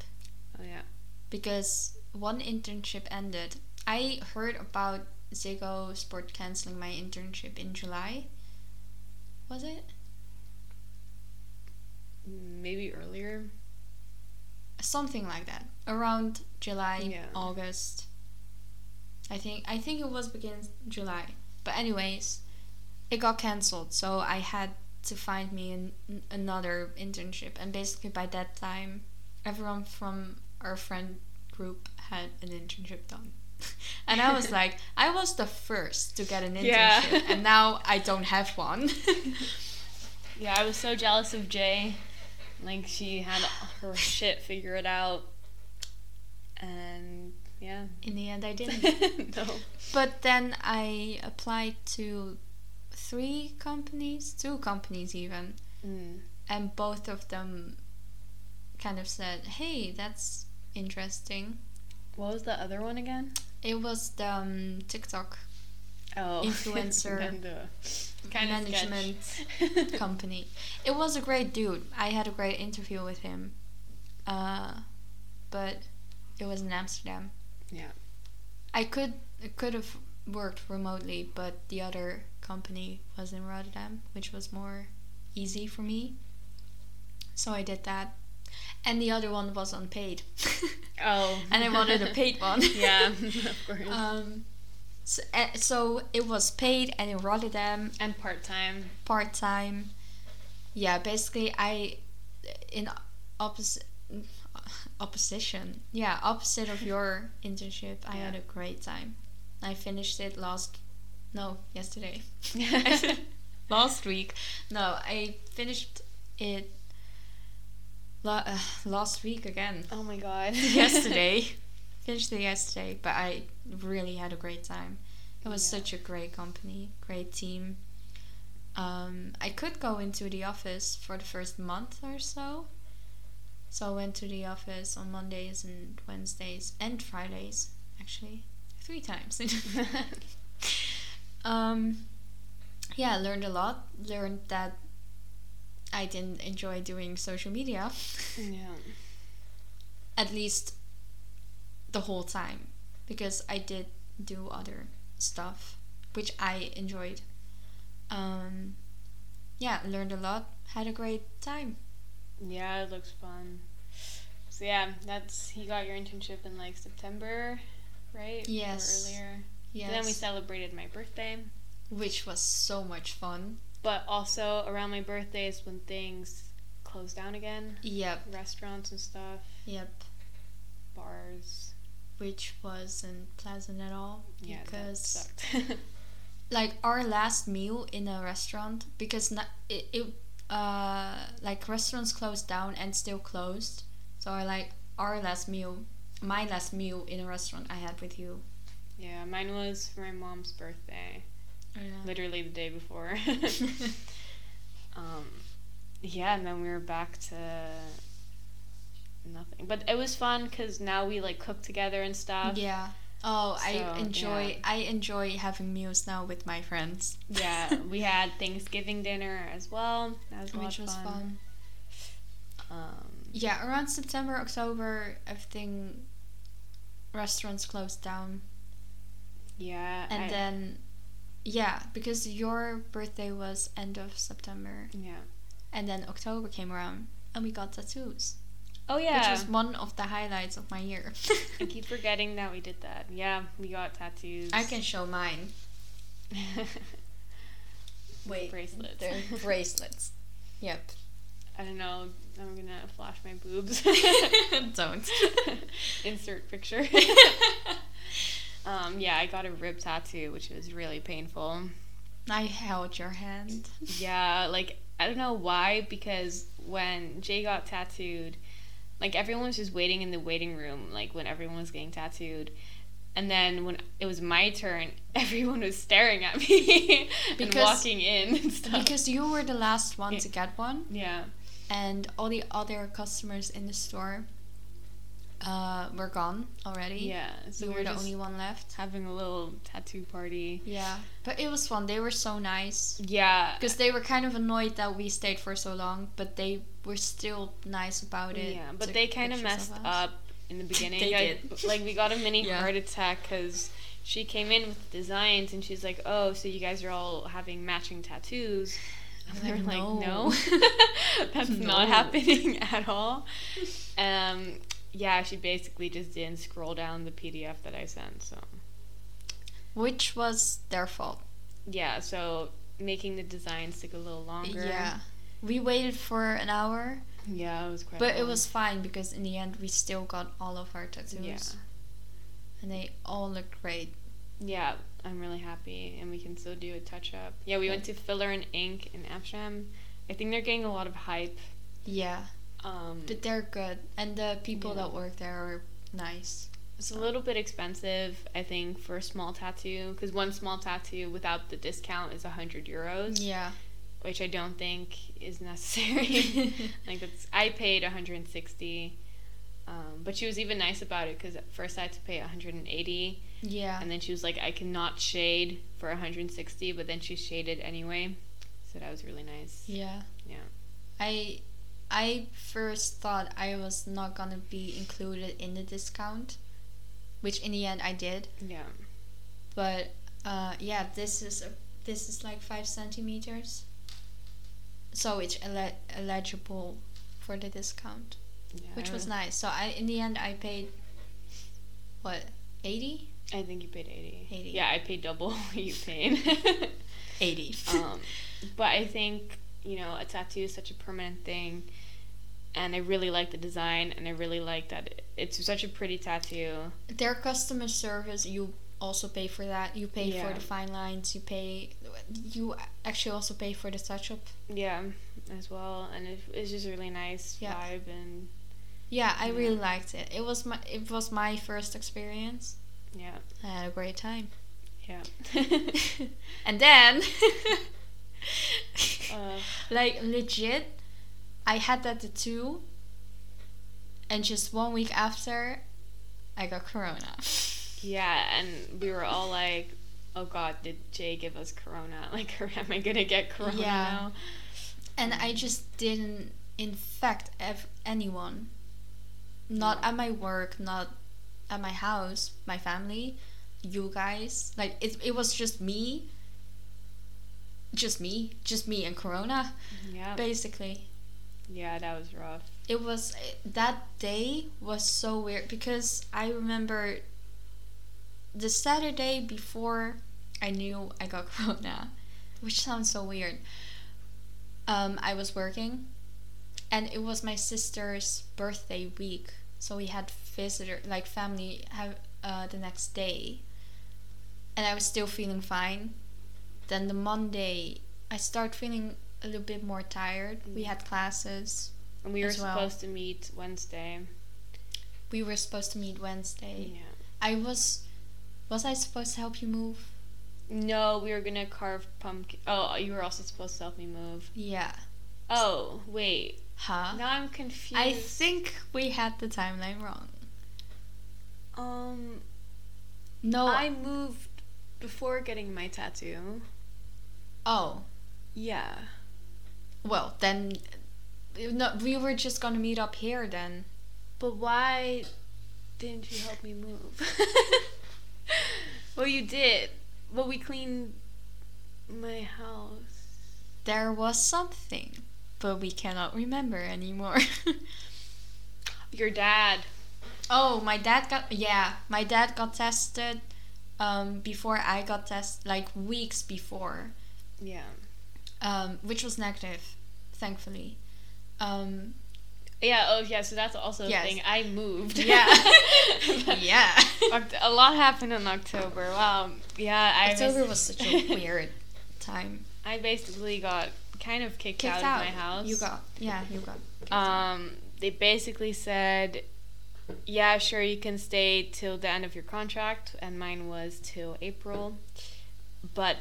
[SPEAKER 2] Oh yeah,
[SPEAKER 1] because one internship ended. I heard about Ziggo Sport canceling my internship in July. Was it?
[SPEAKER 2] maybe earlier.
[SPEAKER 1] something like that. Around July,
[SPEAKER 2] Yeah.
[SPEAKER 1] August. I think I think it was begin July. But anyways, it got cancelled, so I had to find me an, another internship. And basically by that time, everyone from our friend group had an internship done. <laughs> and I was <laughs> like, I was the first to get an internship,
[SPEAKER 2] Yeah.
[SPEAKER 1] and now I don't have one. <laughs>
[SPEAKER 2] Yeah, I was so jealous of Jay. Like she had her shit figured out, and yeah.
[SPEAKER 1] In the end, I didn't.
[SPEAKER 2] no.
[SPEAKER 1] But then I applied to three companies, two companies even,
[SPEAKER 2] Mm.
[SPEAKER 1] and both of them kind of said, "Hey, that's interesting."
[SPEAKER 2] What was the other one again?
[SPEAKER 1] It was the um, TikTok
[SPEAKER 2] Oh, <laughs>
[SPEAKER 1] Influencer <laughs>
[SPEAKER 2] And the kind
[SPEAKER 1] management <laughs> company. It was a great dude. I had a great interview with him, uh, but it was in Amsterdam.
[SPEAKER 2] Yeah.
[SPEAKER 1] I could I could have worked remotely, but the other company was in Rotterdam, which was more easy for me. So I did that. And the other one was unpaid. <laughs>
[SPEAKER 2] Oh.
[SPEAKER 1] and I wanted a paid <laughs> one.
[SPEAKER 2] yeah, of <laughs> course.
[SPEAKER 1] um so, uh, so it was paid and in Rotterdam,
[SPEAKER 2] and part time.
[SPEAKER 1] part time. Yeah, basically I in opposite opposition. Yeah, opposite of your internship, I had a great time. I finished it last no, yesterday. <laughs> <laughs> last week. No, I finished it la- uh, last week again.
[SPEAKER 2] oh my god. <laughs>
[SPEAKER 1] yesterday. Finished it yesterday, but I really had a great time. It was
[SPEAKER 2] Yeah.
[SPEAKER 1] such a great company, great team. Um, I could go into the office for the first month or so. So I went to the office on Mondays and Wednesdays and Fridays, actually, three times. Um, yeah, I learned a lot. Learned that I didn't enjoy doing social media
[SPEAKER 2] yeah.
[SPEAKER 1] at least the whole time because I did do other stuff which I enjoyed. Um, yeah, learned a lot, had a great time.
[SPEAKER 2] Yeah, it looks fun. So yeah, that's he got your internship in like September, right? Or
[SPEAKER 1] Yes.
[SPEAKER 2] earlier.
[SPEAKER 1] Yes,
[SPEAKER 2] Then we celebrated my birthday.
[SPEAKER 1] which was so much fun.
[SPEAKER 2] But also around my birthday is when things close down again.
[SPEAKER 1] Yep,
[SPEAKER 2] Restaurants and stuff,
[SPEAKER 1] yep,
[SPEAKER 2] bars.
[SPEAKER 1] which wasn't pleasant at all
[SPEAKER 2] Yeah, that
[SPEAKER 1] because
[SPEAKER 2] sucked. <laughs>
[SPEAKER 1] like our last meal in a restaurant because not, it, it uh like restaurants closed down and still closed so I like our last meal my last meal in a restaurant I had with you
[SPEAKER 2] yeah, mine was for my mom's birthday. Literally the day before. <laughs> <laughs> um, yeah, and then we were back to nothing. But it was fun because now we like cook together and stuff.
[SPEAKER 1] yeah oh
[SPEAKER 2] So,
[SPEAKER 1] I enjoy
[SPEAKER 2] yeah.
[SPEAKER 1] I enjoy having meals now with my friends
[SPEAKER 2] Yeah, <laughs> we had Thanksgiving dinner as well. That was
[SPEAKER 1] which was
[SPEAKER 2] fun.
[SPEAKER 1] fun
[SPEAKER 2] Um,
[SPEAKER 1] yeah around September October everything restaurants closed down
[SPEAKER 2] yeah,
[SPEAKER 1] and
[SPEAKER 2] I-
[SPEAKER 1] then yeah because your birthday was end of September
[SPEAKER 2] yeah.
[SPEAKER 1] And then October came around and we got tattoos.
[SPEAKER 2] Oh yeah,
[SPEAKER 1] Which was one of the highlights of my year.
[SPEAKER 2] I keep <laughs> forgetting that we did that. Yeah, we got tattoos.
[SPEAKER 1] I can show mine. <laughs> Wait.
[SPEAKER 2] bracelets.
[SPEAKER 1] They're <laughs> bracelets. Yep.
[SPEAKER 2] I don't know. I'm gonna flash my boobs.
[SPEAKER 1] Don't.
[SPEAKER 2] Insert picture. Um, yeah, I got a rib tattoo, which was really painful.
[SPEAKER 1] I held your hand.
[SPEAKER 2] Yeah, like I don't know why, because when Jay got tattooed, like everyone was just waiting in the waiting room, like when everyone was getting tattooed. And then when it was my turn, <laughs> everyone was staring at me <laughs> and walking in and stuff.
[SPEAKER 1] Because you were the last one to get one,
[SPEAKER 2] yeah,
[SPEAKER 1] and all the other customers in the store uh, were gone already.
[SPEAKER 2] yeah. So
[SPEAKER 1] you
[SPEAKER 2] we
[SPEAKER 1] were the only one left.
[SPEAKER 2] having a little tattoo party.
[SPEAKER 1] Yeah. But it was fun. They were so nice.
[SPEAKER 2] Yeah,
[SPEAKER 1] Because they were kind of annoyed that we stayed for so long, but they were still nice about it.
[SPEAKER 2] Yeah, but they kind of messed
[SPEAKER 1] us.
[SPEAKER 2] up in the <laughs> beginning.
[SPEAKER 1] They
[SPEAKER 2] I-
[SPEAKER 1] did.
[SPEAKER 2] Like we got a mini <laughs>
[SPEAKER 1] Yeah.
[SPEAKER 2] heart attack because she came in with designs and she's like, "Oh, so you guys are all having matching tattoos." And
[SPEAKER 1] I'm
[SPEAKER 2] they were
[SPEAKER 1] like,
[SPEAKER 2] like,
[SPEAKER 1] "No."
[SPEAKER 2] no, <laughs> that's
[SPEAKER 1] No.
[SPEAKER 2] not happening at all. Um, yeah, she basically just didn't scroll down the PDF that I sent. So
[SPEAKER 1] Which was their fault.
[SPEAKER 2] yeah, so making the designs take a little longer.
[SPEAKER 1] Yeah. We waited for an hour,
[SPEAKER 2] yeah, it was quite.
[SPEAKER 1] but it was fine because in the end we still got all of our tattoos.
[SPEAKER 2] Yeah.
[SPEAKER 1] And they all look great.
[SPEAKER 2] Yeah, I'm really happy, and we can still do a touch up. Yeah, we went to Filler and Ink in Amsterdam. I think they're getting a lot of hype.
[SPEAKER 1] Yeah.
[SPEAKER 2] Um,
[SPEAKER 1] But they're good. And the people
[SPEAKER 2] Yeah.
[SPEAKER 1] that work there are nice.
[SPEAKER 2] it's a little bit expensive, I think, for a small tattoo, because one small tattoo without the discount is hundred euros,
[SPEAKER 1] Yeah.
[SPEAKER 2] which I don't think is necessary. <laughs> like that's, I paid 160. Um, but she was even nice about it because at first I had to pay 180,
[SPEAKER 1] Yeah.
[SPEAKER 2] and then she was like, "I cannot shade for 160," but then she shaded anyway, so that was really nice.
[SPEAKER 1] Yeah.
[SPEAKER 2] Yeah.
[SPEAKER 1] I I first thought I was not gonna be included in the discount, which in the end I did.
[SPEAKER 2] Yeah.
[SPEAKER 1] But uh, yeah, this is a this is like five centimeters, so it's ele- eligible for the discount,
[SPEAKER 2] yeah
[SPEAKER 1] which was nice. So I in the end I paid what eighty.
[SPEAKER 2] I think you paid 80.
[SPEAKER 1] 80.
[SPEAKER 2] Yeah, I paid double <laughs> what you <laughs> paid.
[SPEAKER 1] 80. <laughs>
[SPEAKER 2] um, but I think, you know, a tattoo is such a permanent thing. And I really like the design, and I really like that it's such a pretty tattoo.
[SPEAKER 1] Their customer service, you also pay for that. You pay
[SPEAKER 2] Yeah.
[SPEAKER 1] for the fine lines. You pay. You actually also pay for the touch up.
[SPEAKER 2] Yeah, as well. And it, it's just a really nice
[SPEAKER 1] Yeah.
[SPEAKER 2] vibe. And
[SPEAKER 1] Yeah, I
[SPEAKER 2] Yeah.
[SPEAKER 1] really liked it. It was my it was my first experience.
[SPEAKER 2] yeah,
[SPEAKER 1] I had a great time.
[SPEAKER 2] yeah. <laughs>
[SPEAKER 1] and then, <laughs>
[SPEAKER 2] uh, <laughs>
[SPEAKER 1] like legit, I had that tattoo. And just one week after, I got corona. <laughs>
[SPEAKER 2] yeah, and we were all like, oh god, did Jay give us corona? <laughs> Like, am I gonna get corona
[SPEAKER 1] Yeah.
[SPEAKER 2] now?
[SPEAKER 1] and I just didn't infect ev- anyone. Not
[SPEAKER 2] No.
[SPEAKER 1] at my work, not at my house, my family, you guys. Like it, it was just me. Just me, just me and Corona,
[SPEAKER 2] Yeah.
[SPEAKER 1] basically.
[SPEAKER 2] Yeah, that was rough.
[SPEAKER 1] It was that day was so weird because I remember the Saturday before I knew I got <laughs> corona, which sounds so weird. Um, I was working, and it was my sister's birthday week, so we had visitor like family have uh, the next day, and I was still feeling fine. Then the Monday, I start feeling a little bit more tired. We had classes.
[SPEAKER 2] And we were
[SPEAKER 1] well.
[SPEAKER 2] supposed to meet Wednesday.
[SPEAKER 1] We were supposed to meet Wednesday.
[SPEAKER 2] Yeah.
[SPEAKER 1] I was was I supposed to help you move?
[SPEAKER 2] No, we were gonna carve pumpkin. Oh, you were also supposed to help me move.
[SPEAKER 1] Yeah.
[SPEAKER 2] Oh, wait.
[SPEAKER 1] Huh?
[SPEAKER 2] Now I'm confused.
[SPEAKER 1] I think we had the timeline wrong.
[SPEAKER 2] Um,
[SPEAKER 1] No.
[SPEAKER 2] I moved before getting my tattoo.
[SPEAKER 1] oh.
[SPEAKER 2] Yeah.
[SPEAKER 1] Well, then no, we were just to meet up here then.
[SPEAKER 2] But why didn't you help me move? <laughs> well, you did. Well, we cleaned my house.
[SPEAKER 1] There was something, but we cannot remember anymore. <laughs>
[SPEAKER 2] Your dad.
[SPEAKER 1] oh, my dad got yeah, my dad got tested um before I got tested like weeks before.
[SPEAKER 2] Yeah.
[SPEAKER 1] Um which was negative, thankfully. Um
[SPEAKER 2] Yeah. Oh, yeah. So that's also a thing. I moved.
[SPEAKER 1] Yeah. <laughs> <laughs> yeah.
[SPEAKER 2] A lot happened in October. Wow. Yeah. I
[SPEAKER 1] October
[SPEAKER 2] was,
[SPEAKER 1] such a <laughs> weird time.
[SPEAKER 2] I basically got kind of kicked,
[SPEAKER 1] Kicked
[SPEAKER 2] out,
[SPEAKER 1] out.
[SPEAKER 2] of my house.
[SPEAKER 1] You got yeah, you got. kicked out.
[SPEAKER 2] Um, they basically said, "Yeah, sure, you can stay till the end of your contract," and mine was till April. But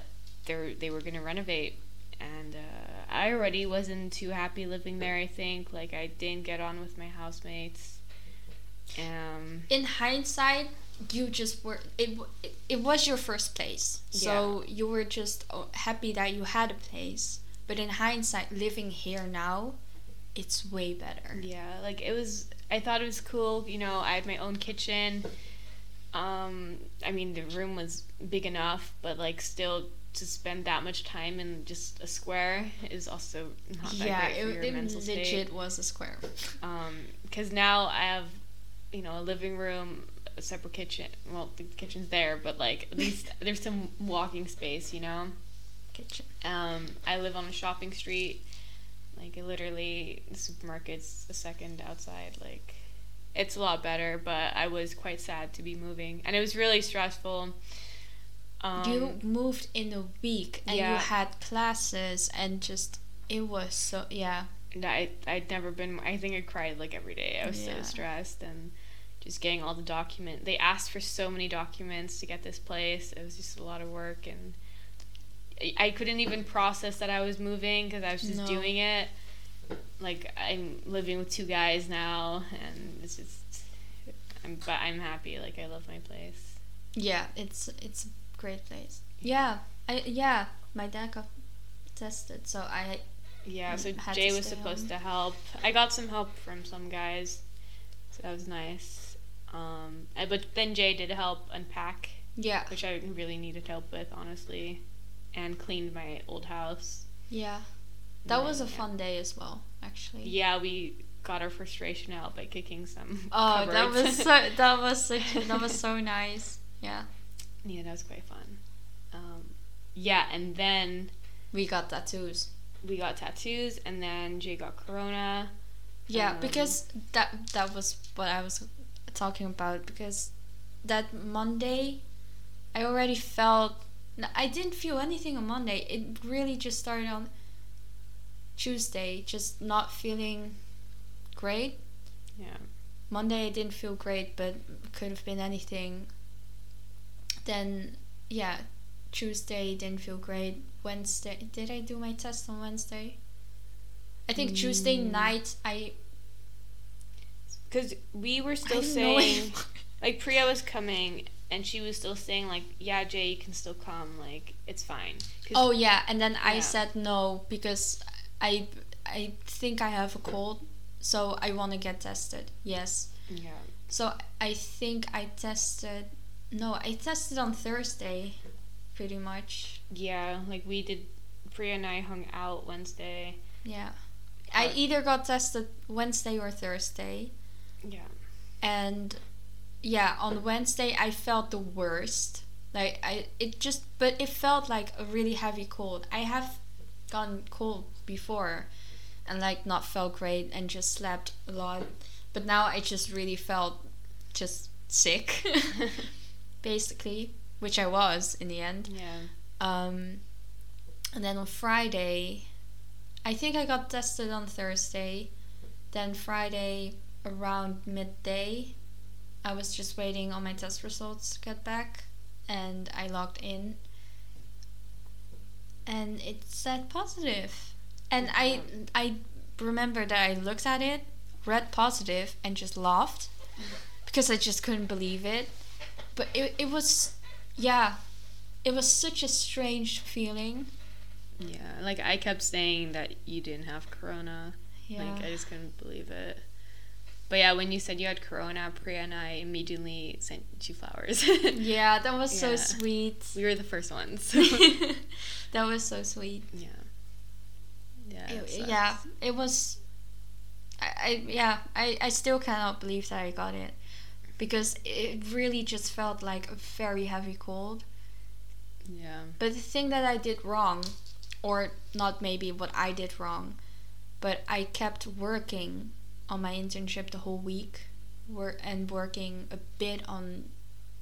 [SPEAKER 2] they they were gonna renovate, and uh, I already wasn't too happy living there. I think like I didn't get on with my housemates. Um,
[SPEAKER 1] in hindsight, you just were it. It, was your first place, so you were just oh, happy that you had a place. But in hindsight, living here now, it's way better.
[SPEAKER 2] yeah, like it was. I thought it was cool. You know, I had my own kitchen. Um, I mean, the room was big enough, but like still to spend that much time in just a square is also not that
[SPEAKER 1] yeah,
[SPEAKER 2] great for
[SPEAKER 1] it,
[SPEAKER 2] your
[SPEAKER 1] it
[SPEAKER 2] mental
[SPEAKER 1] legit
[SPEAKER 2] state.
[SPEAKER 1] was a square.
[SPEAKER 2] Um, because now I have, you know, a living room, a separate kitchen. Well, the kitchen's there, but like at least <laughs> there's some walking space, you know.
[SPEAKER 1] Kitchen.
[SPEAKER 2] Um, I live on a shopping street. Like, it literally, the supermarket's a second outside. Like, it's a lot better, but I was quite sad to be moving. And it was really stressful. Um,
[SPEAKER 1] you moved in a week and you had classes and just it was so yeah.
[SPEAKER 2] and I, I'd never been, I think I cried like every day. I was
[SPEAKER 1] Yeah.
[SPEAKER 2] so stressed and just getting all the document. They asked for so many documents to get this place. It was just a lot of work and I- I couldn't even process that I was moving because I was just
[SPEAKER 1] No.
[SPEAKER 2] doing it. Like I'm living with two guys now, and it's just. I'm, but I'm happy. Like I love my place.
[SPEAKER 1] Yeah, it's it's a great place. Yeah. I yeah, my dad got tested, so I
[SPEAKER 2] Yeah. So
[SPEAKER 1] had
[SPEAKER 2] Jay
[SPEAKER 1] to
[SPEAKER 2] was supposed
[SPEAKER 1] home.
[SPEAKER 2] to help. I got some help from some guys, so that was nice. Um, I- but then Jay did help unpack,
[SPEAKER 1] yeah.
[SPEAKER 2] which I really needed help with, honestly, and cleaned my old house.
[SPEAKER 1] Yeah. That
[SPEAKER 2] And
[SPEAKER 1] was a
[SPEAKER 2] yeah.
[SPEAKER 1] fun day as well, actually.
[SPEAKER 2] Yeah, we got our frustration out by kicking some.
[SPEAKER 1] Oh, that was so that was such <laughs> that was so nice. Yeah.
[SPEAKER 2] Yeah, that was quite fun. Um, yeah, and then
[SPEAKER 1] We got tattoos.
[SPEAKER 2] we got tattoos, and then Jay got corona.
[SPEAKER 1] Yeah,
[SPEAKER 2] Um,
[SPEAKER 1] because that that was what I was talking about because that Monday I already felt I didn't feel anything on Monday. It really just started on Tuesday, just not feeling great.
[SPEAKER 2] Yeah.
[SPEAKER 1] Monday I didn't feel great, but could have been anything. Then yeah, Tuesday didn't feel great. Wednesday did I do my test on Wednesday? I think Tuesday
[SPEAKER 2] Mm.
[SPEAKER 1] night I
[SPEAKER 2] Because we were still saying, <laughs> like, Priya was coming, and she was still saying, like, yeah, Jay, you can still come. Like, it's fine.
[SPEAKER 1] Oh yeah, and then I
[SPEAKER 2] Yeah.
[SPEAKER 1] said no because I I think I have a cold, so I want to get tested. Yes.
[SPEAKER 2] Yeah.
[SPEAKER 1] So I think I tested. No, I tested on Thursday, pretty much.
[SPEAKER 2] Yeah, like, we did. Priya and I hung out Wednesday.
[SPEAKER 1] Yeah. I either got tested Wednesday or Thursday,
[SPEAKER 2] Yeah.
[SPEAKER 1] and yeah, on Wednesday I felt the worst. Like I, it just, but it felt like a really heavy cold. I have gotten cold before, and like not felt great and just slept a lot. But now I just really felt just sick, <laughs> basically, which I was in the end.
[SPEAKER 2] Yeah.
[SPEAKER 1] Um, and then on Friday, I think I got tested on Thursday. Then Friday around midday, I was just waiting on my test results to get back, and I logged in, and it said positive. And I I remember that I looked at it, read positive, and just laughed because I just couldn't believe it. But it it was, yeah, it was such a strange feeling.
[SPEAKER 2] Yeah. Like, I kept saying that you didn't have corona.
[SPEAKER 1] Yeah.
[SPEAKER 2] Like, I just couldn't believe it. But yeah, when you said you had corona, Priya and I immediately sent you flowers. <laughs>
[SPEAKER 1] yeah, that was so sweet.
[SPEAKER 2] We were the first ones. <laughs> <laughs>
[SPEAKER 1] that was so sweet.
[SPEAKER 2] yeah. Yeah.
[SPEAKER 1] It-
[SPEAKER 2] sucks.
[SPEAKER 1] yeah, it was. I, I yeah, I, I still cannot believe that I got it because it really just felt like a very heavy cold.
[SPEAKER 2] Yeah.
[SPEAKER 1] But the thing that I did wrong, or not maybe what I did wrong, but I kept working on my internship the whole week, work and working a bit on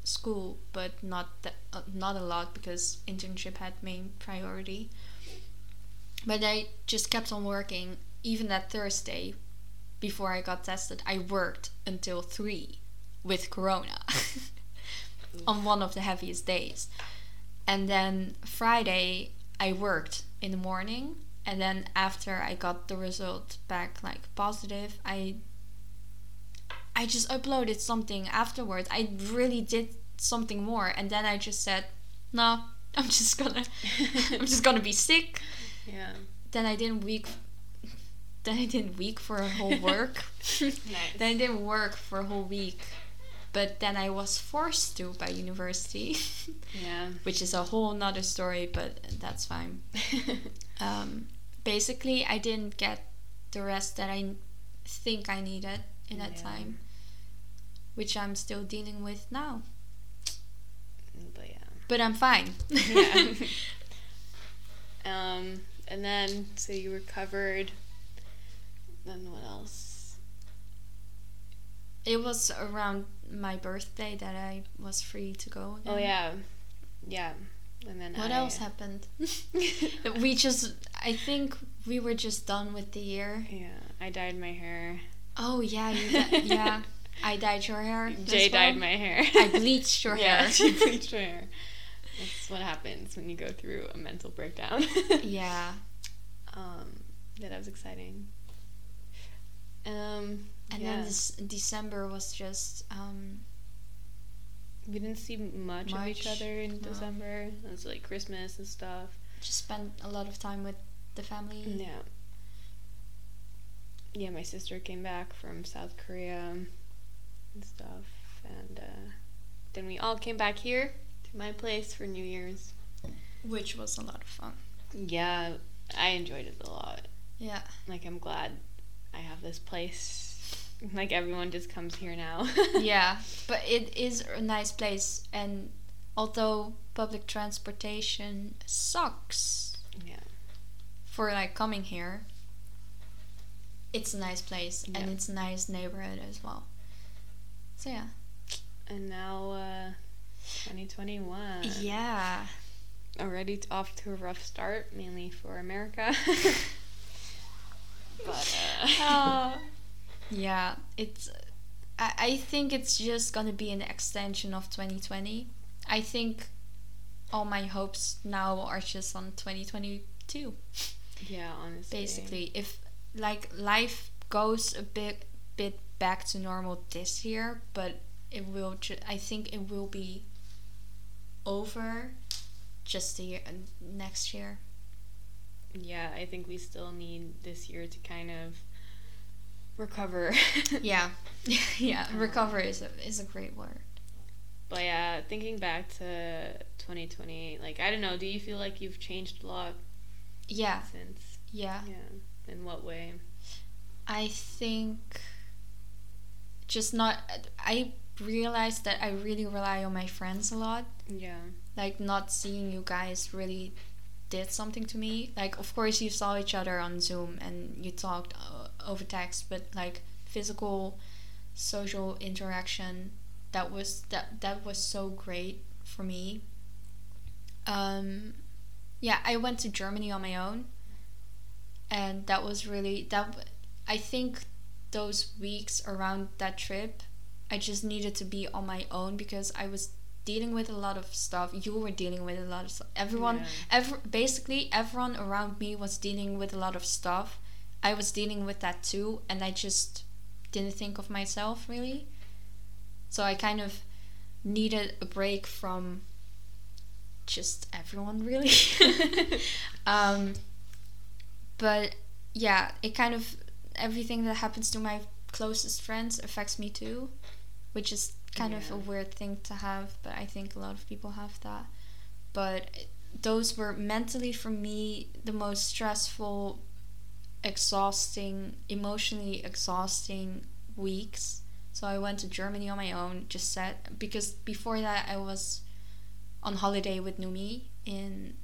[SPEAKER 1] school, but not that uh, not a lot because internship had main priority. But I just kept on working even that Thursday before I got tested. I worked until 3 with corona <laughs> on one of the heaviest days. And then Friday I worked in the morning and then after I got the result back like positive, I I just uploaded something afterwards. I really did something more and then I just said, "No, <laughs> I'm just to <laughs> I'm just to be sick."
[SPEAKER 2] Yeah.
[SPEAKER 1] Then I didn't week then I didn't week for a whole work.
[SPEAKER 2] Nice.
[SPEAKER 1] then I didn't work for a whole week. But then I was forced to by university, <laughs>
[SPEAKER 2] Yeah.
[SPEAKER 1] which is a whole nother story, but that's fine. <laughs> Um, basically, I didn't get the rest that I think I needed in that
[SPEAKER 2] Yeah.
[SPEAKER 1] time, which I'm still dealing with now.
[SPEAKER 2] but yeah.
[SPEAKER 1] But I'm fine.
[SPEAKER 2] Yeah. <laughs> um, and then so you recovered. Then what else?
[SPEAKER 1] It was around my birthday that I was free to go.
[SPEAKER 2] Oh yeah, yeah. And then
[SPEAKER 1] What
[SPEAKER 2] I,
[SPEAKER 1] else happened? <laughs> we just, I think we were just done with the year.
[SPEAKER 2] Yeah, I dyed my hair.
[SPEAKER 1] Oh yeah, you di- <laughs> yeah. I dyed your hair.
[SPEAKER 2] Jay dyed my hair.
[SPEAKER 1] I bleached your <laughs>
[SPEAKER 2] yeah,
[SPEAKER 1] hair.
[SPEAKER 2] she bleached hair. That's what happens when you go through a mental breakdown.
[SPEAKER 1] yeah,
[SPEAKER 2] Um, yeah, that was exciting. Um,
[SPEAKER 1] and
[SPEAKER 2] yeah.
[SPEAKER 1] then this December was just um,
[SPEAKER 2] we didn't see much, of each other in
[SPEAKER 1] no.
[SPEAKER 2] December. It was like Christmas and stuff.
[SPEAKER 1] just spent a lot of time with the family.
[SPEAKER 2] Yeah. Yeah, my sister came back from South Korea and stuff, and uh, then we all came back here to my place for New Year's.
[SPEAKER 1] which was a lot of fun.
[SPEAKER 2] Yeah, I enjoyed it a lot.
[SPEAKER 1] Yeah,
[SPEAKER 2] Like, I'm glad I have this place. Like, everyone just comes here now. <laughs>
[SPEAKER 1] yeah, but it is a nice place, and although public transportation sucks
[SPEAKER 2] Yeah.
[SPEAKER 1] for like coming here, it's a nice place and it's a nice neighborhood as well. So yeah,
[SPEAKER 2] And now, uh, 2021.
[SPEAKER 1] yeah,
[SPEAKER 2] Already t- off to a rough start, mainly for America. <laughs> <laughs> but, uh.
[SPEAKER 1] Uh, yeah, it's. I, I think it's just gonna be an extension of 2020. I think all my hopes now are just on 2022.
[SPEAKER 2] Yeah, honestly.
[SPEAKER 1] Basically, if like life goes a bit bit back to normal this year, but it will. Ju- I think it will be over just the year next year.
[SPEAKER 2] Yeah, I think we still need this year to kind of recover. <laughs>
[SPEAKER 1] Yeah, yeah. Recover is a is a great word.
[SPEAKER 2] But yeah, thinking back to 2020, like I don't know, do you feel like you've changed a lot
[SPEAKER 1] Yeah,
[SPEAKER 2] since?
[SPEAKER 1] yeah.
[SPEAKER 2] Yeah. In what way?
[SPEAKER 1] I think just not. I realized that I really rely on my friends a lot.
[SPEAKER 2] Yeah.
[SPEAKER 1] Like not seeing you guys really did something to me. Like of course you saw each other on Zoom and you talked over text, but like physical, social interaction that was that that was so great for me. Um, yeah, I went to Germany on my own, and that was really that. I think those weeks around that trip, I just needed to be on my own because I was dealing with a lot of stuff. You were dealing with a lot of stuff. Everyone,
[SPEAKER 2] Yeah.
[SPEAKER 1] every, basically everyone around me was dealing with a lot of stuff. I was dealing with that too, and I just didn't think of myself really. So I kind of needed a break from just everyone really. <laughs> um, but yeah, it kind of everything that happens to my closest friends affects me too, which is kind of a weird thing to have, but I think a lot of people have that. But those were mentally for me the most stressful, exhausting, emotionally exhausting weeks. So I went to Germany on my own, just set because before that I was on holiday with Numi in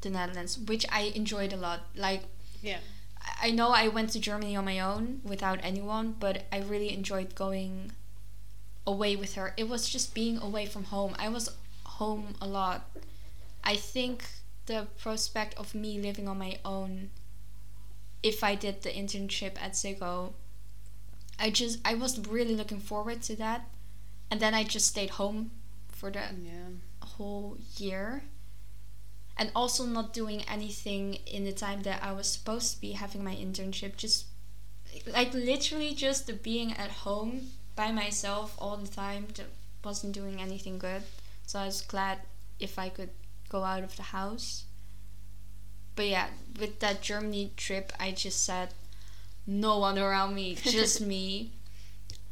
[SPEAKER 1] the Netherlands, which I enjoyed a lot. Like
[SPEAKER 2] Yeah.
[SPEAKER 1] I- I know I went to Germany on my own without anyone, but I really enjoyed going away with her. It was just being away from home. I was home a lot. I think the prospect of me living on my own if I did the internship at Ziggo, I just I was really looking forward to that. And then I just stayed home for the
[SPEAKER 2] Yeah.
[SPEAKER 1] whole year and also not doing anything in the time that I was supposed to be having my internship just like literally just being at home by myself all the time wasn't doing anything good so I was glad if I could go out of the house but yeah with that Germany trip I just said no one around me <laughs> just me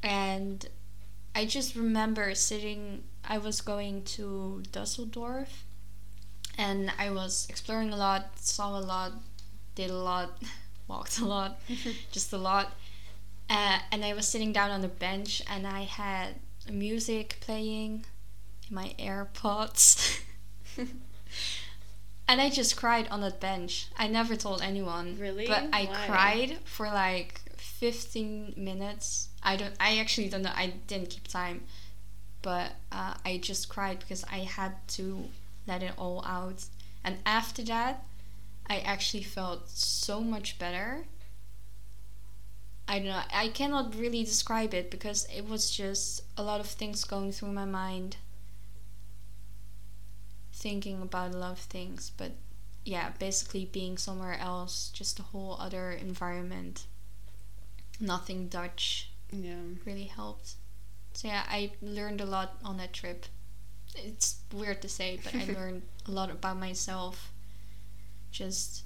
[SPEAKER 1] and I just remember sitting. I was going to Dusseldorf, and I was exploring a lot, saw a lot, did a lot, <laughs> walked a lot, <laughs> just a lot. Uh, and I was sitting down on a bench, and I had music playing in my AirPods. And I just cried on that bench. I never told anyone.
[SPEAKER 2] Really?
[SPEAKER 1] But I
[SPEAKER 2] Why?
[SPEAKER 1] cried for like 15 minutes. I don't I actually don't know. I didn't keep time. But uh, I just cried because I had to let it all out. And after that, I actually felt so much better. I don't know. I cannot really describe it because it was just a lot of things going through my mind thinking about a lot of things, but yeah, basically being somewhere else, just a whole other environment. Nothing Dutch
[SPEAKER 2] Yeah.
[SPEAKER 1] really helped. So yeah, I learned a lot on that trip. It's weird to say, but I <laughs> learned a lot about myself. Just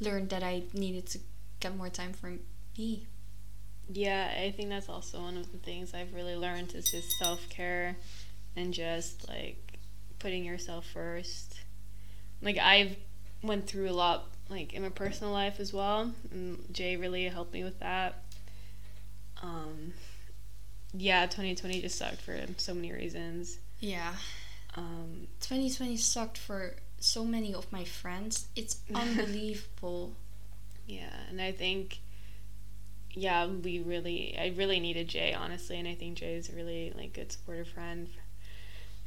[SPEAKER 1] learned that I needed to get more time for me.
[SPEAKER 2] Yeah, I think that's also one of the things I've really learned is just self care and just like putting yourself first. Like I've went through a lot like in my personal life as well. And Jay really helped me with that. Um yeah, 2020 just sucked for so many reasons.
[SPEAKER 1] Yeah.
[SPEAKER 2] Um
[SPEAKER 1] 2020 sucked for so many of my friends. It's <laughs> unbelievable.
[SPEAKER 2] Yeah, and I think, yeah, we really, I really needed Jay, honestly, and I think Jay is a really like good supportive friend.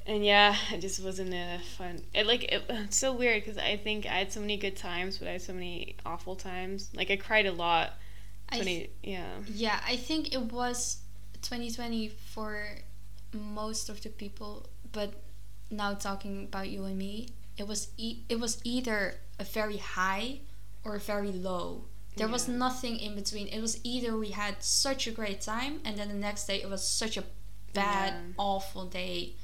[SPEAKER 2] And yeah, it just wasn't a fun. It like it, <laughs> it's so weird because I think I had so many good times, but I had so many awful times. Like I cried a lot.
[SPEAKER 1] I
[SPEAKER 2] Twenty, yeah,
[SPEAKER 1] Yeah, I think it was 2020 for most of the people, but now talking about you and me, it was e- it was either a very high or a very low. There was nothing in between. It was either we had such a great time and then the next day it was such a bad,
[SPEAKER 2] Yeah.
[SPEAKER 1] awful day.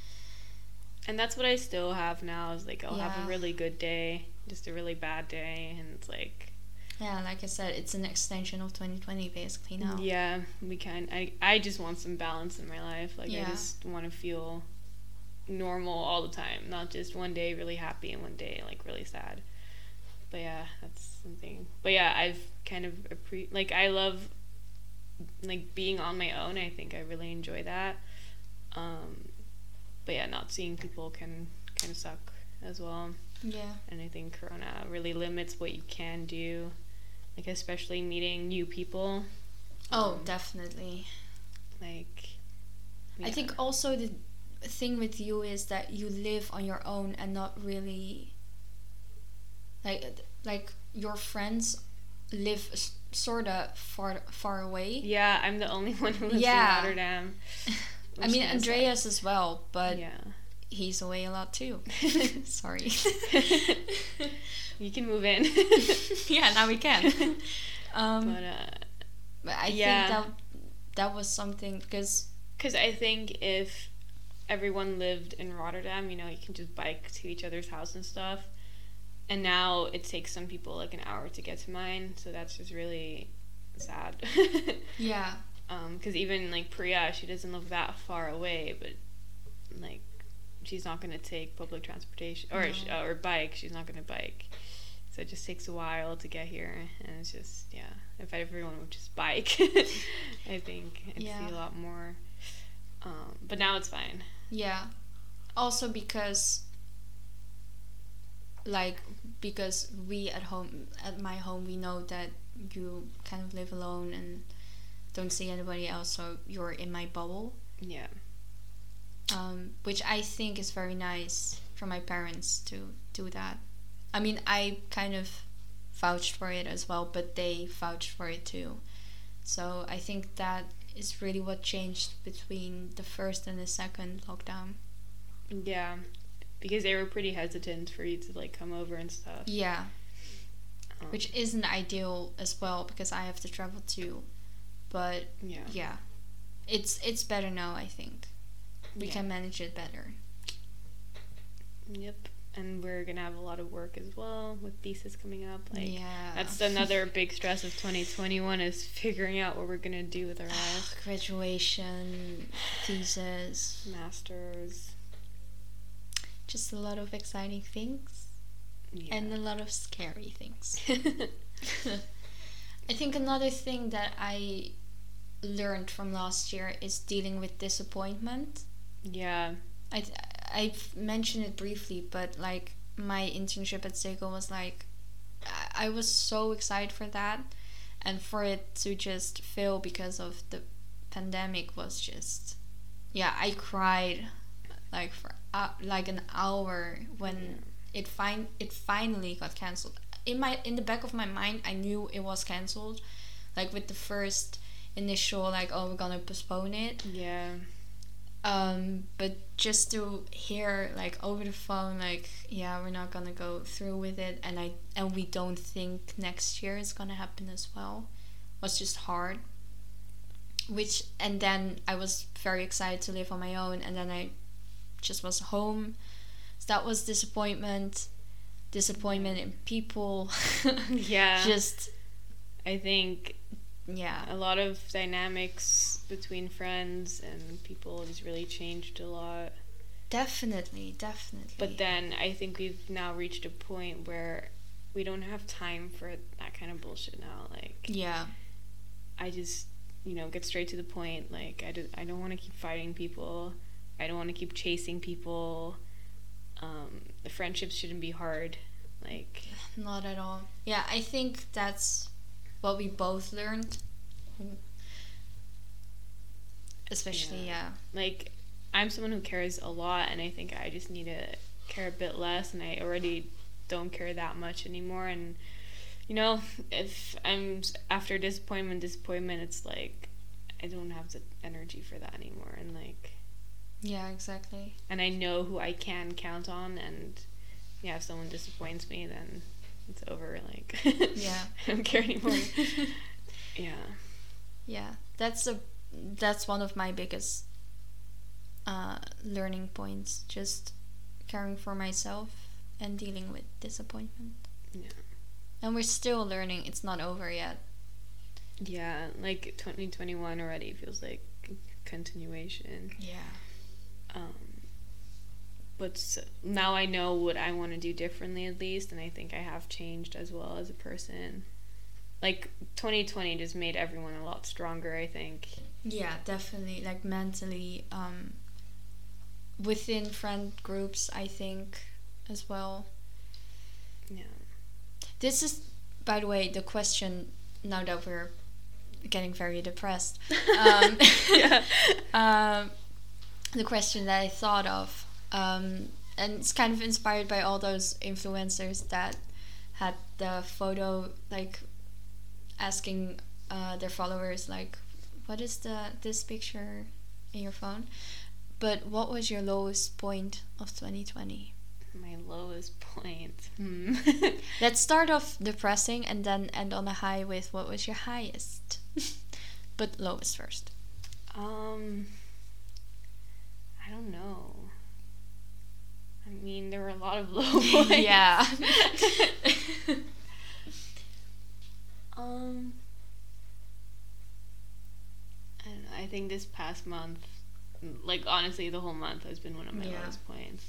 [SPEAKER 2] And that's what I still have now. Is like I'll have a really good day, just a really bad day, and it's like
[SPEAKER 1] Yeah, like I said, it's an extension of 2020 basically now.
[SPEAKER 2] Yeah, we can. I I just want some balance in my life. Like I
[SPEAKER 1] Yeah.
[SPEAKER 2] just want to feel normal all the time, not just one day really happy and one day like really sad. But yeah, that's something. But yeah, I've kind of appre- like I love like being on my own. I think I really enjoy that. Um, but yeah, not seeing people can kind of suck as well
[SPEAKER 1] Yeah.
[SPEAKER 2] and I think Corona really limits what you can do, like especially meeting new people.
[SPEAKER 1] Oh,
[SPEAKER 2] Um,
[SPEAKER 1] definitely.
[SPEAKER 2] like.
[SPEAKER 1] I think also the thing with you is that you live on your own and not really like like your friends live s- sort of far far away.
[SPEAKER 2] Yeah, I'm the only <laughs> one who lives
[SPEAKER 1] Yeah.
[SPEAKER 2] in Rotterdam. <laughs>
[SPEAKER 1] I mean Andreas as well, but
[SPEAKER 2] Yeah.
[SPEAKER 1] he's away a lot too. <laughs> <laughs> Sorry.
[SPEAKER 2] you can move in. <laughs>
[SPEAKER 1] yeah, now we can. Um,
[SPEAKER 2] but uh,
[SPEAKER 1] but I
[SPEAKER 2] yeah.
[SPEAKER 1] think that that was something because
[SPEAKER 2] because I think if everyone lived in Rotterdam, you know, you can just bike to each other's house and stuff. And now it takes some people like an hour to get to mine, so that's just really sad.
[SPEAKER 1] yeah,
[SPEAKER 2] because even like Priya, she doesn't live that far away, but like she's not gonna take public transportation or
[SPEAKER 1] No.
[SPEAKER 2] or bike. She's not gonna bike, so it just takes a while to get here, and it's just yeah. If everyone would just bike, <laughs> I think I'd
[SPEAKER 1] Yeah.
[SPEAKER 2] see a lot more. Um, but now it's fine.
[SPEAKER 1] Yeah. Also because like because we at home at my home we know that you kind of live alone and don't see anybody else so you're in my bubble.
[SPEAKER 2] Yeah,
[SPEAKER 1] Um, which I think is very nice for my parents to do that. I mean I kind of vouched for it as well, but they vouched for it too. So I think that is really what changed between the first and the second lockdown.
[SPEAKER 2] yeah, because they were pretty hesitant for you to like come over and stuff.
[SPEAKER 1] Yeah.
[SPEAKER 2] Um,
[SPEAKER 1] which isn't ideal as well because I have to travel too. But
[SPEAKER 2] yeah,
[SPEAKER 1] yeah, it's it's better now. I think we
[SPEAKER 2] Yeah.
[SPEAKER 1] can manage it better.
[SPEAKER 2] yep. and we're gonna have a lot of work as well with thesis coming up. Like
[SPEAKER 1] yeah.
[SPEAKER 2] that's another big stress of 2021 is figuring out what we're gonna do with our ah, lives.
[SPEAKER 1] Graduation, thesis,
[SPEAKER 2] Masters.
[SPEAKER 1] just a lot of exciting things
[SPEAKER 2] Yeah.
[SPEAKER 1] and a lot of scary things. <laughs> <laughs> I think another thing that I learned from last year is dealing with disappointment.
[SPEAKER 2] yeah.
[SPEAKER 1] I I've mentioned it briefly, but like my internship at Ziggo was like I- I was so excited for that, and for it to just fail because of the pandemic was just yeah I cried like for uh, like an hour when it fin it finally got cancelled. In my in the back of my mind, I knew it was cancelled, like with the first initial like oh we're gonna postpone it
[SPEAKER 2] Yeah.
[SPEAKER 1] um but just to hear like over the phone like yeah we're not gonna go through with it and i and we don't think next year is gonna happen as well was just hard which and then i was very excited to live on my own and then i just was home so that was disappointment disappointment in people <laughs>
[SPEAKER 2] Yeah.
[SPEAKER 1] just
[SPEAKER 2] I think
[SPEAKER 1] yeah
[SPEAKER 2] a lot of dynamics between friends and people has really changed a lot.
[SPEAKER 1] definitely definitely
[SPEAKER 2] But then I think we've now reached a point where we don't have time for that kind of bullshit now. Like
[SPEAKER 1] yeah
[SPEAKER 2] I just, you know, get straight to the point. Like I, do, I don't want to keep fighting people. I don't want to keep chasing people. Um, the friendships shouldn't be hard. Like
[SPEAKER 1] Not at all. Yeah, I think that's what we both learned. Especially, yeah.
[SPEAKER 2] like I'm someone who cares a lot, and I think I just need to care a bit less, and I already don't care that much anymore. And you know, if I'm after disappointment, disappointment, it's like I don't have the energy for that anymore, and like,
[SPEAKER 1] Yeah, exactly.
[SPEAKER 2] and I know who I can count on, and yeah, if someone disappoints me, then it's over. Like,
[SPEAKER 1] Yeah. <laughs>
[SPEAKER 2] I don't care anymore. <laughs> yeah,
[SPEAKER 1] Yeah, that's a that's one of my biggest uh, learning points. Just caring for myself and dealing with disappointment.
[SPEAKER 2] Yeah.
[SPEAKER 1] And we're still learning. It's not over yet.
[SPEAKER 2] yeah, like 2021 already feels like continuation.
[SPEAKER 1] Yeah.
[SPEAKER 2] um, but now I know what I want to do differently at least, and I think I have changed as well as a person. Like 2020 just made everyone a lot stronger. I think.
[SPEAKER 1] Yeah, definitely. Like mentally, um, within friend groups, I think as well.
[SPEAKER 2] Yeah.
[SPEAKER 1] This is, by the way, the question. Now that we're getting very depressed, <laughs> um,
[SPEAKER 2] Yeah. <laughs>
[SPEAKER 1] um, the question that I thought of, um, and it's kind of inspired by all those influencers that had the photo like asking uh, their followers like, "What is the this picture in your phone?" But what was your lowest point of 2020?
[SPEAKER 2] My lowest point. Hmm. <laughs>
[SPEAKER 1] Let's start off depressing and then end on a high with what was your highest, <laughs> but lowest first.
[SPEAKER 2] um. I don't know. I mean, there were a lot of <laughs> low points.
[SPEAKER 1] yeah. <laughs>
[SPEAKER 2] Um, I don't know. I think this past month, like honestly, the whole month has been one of my
[SPEAKER 1] Yeah.
[SPEAKER 2] lowest points.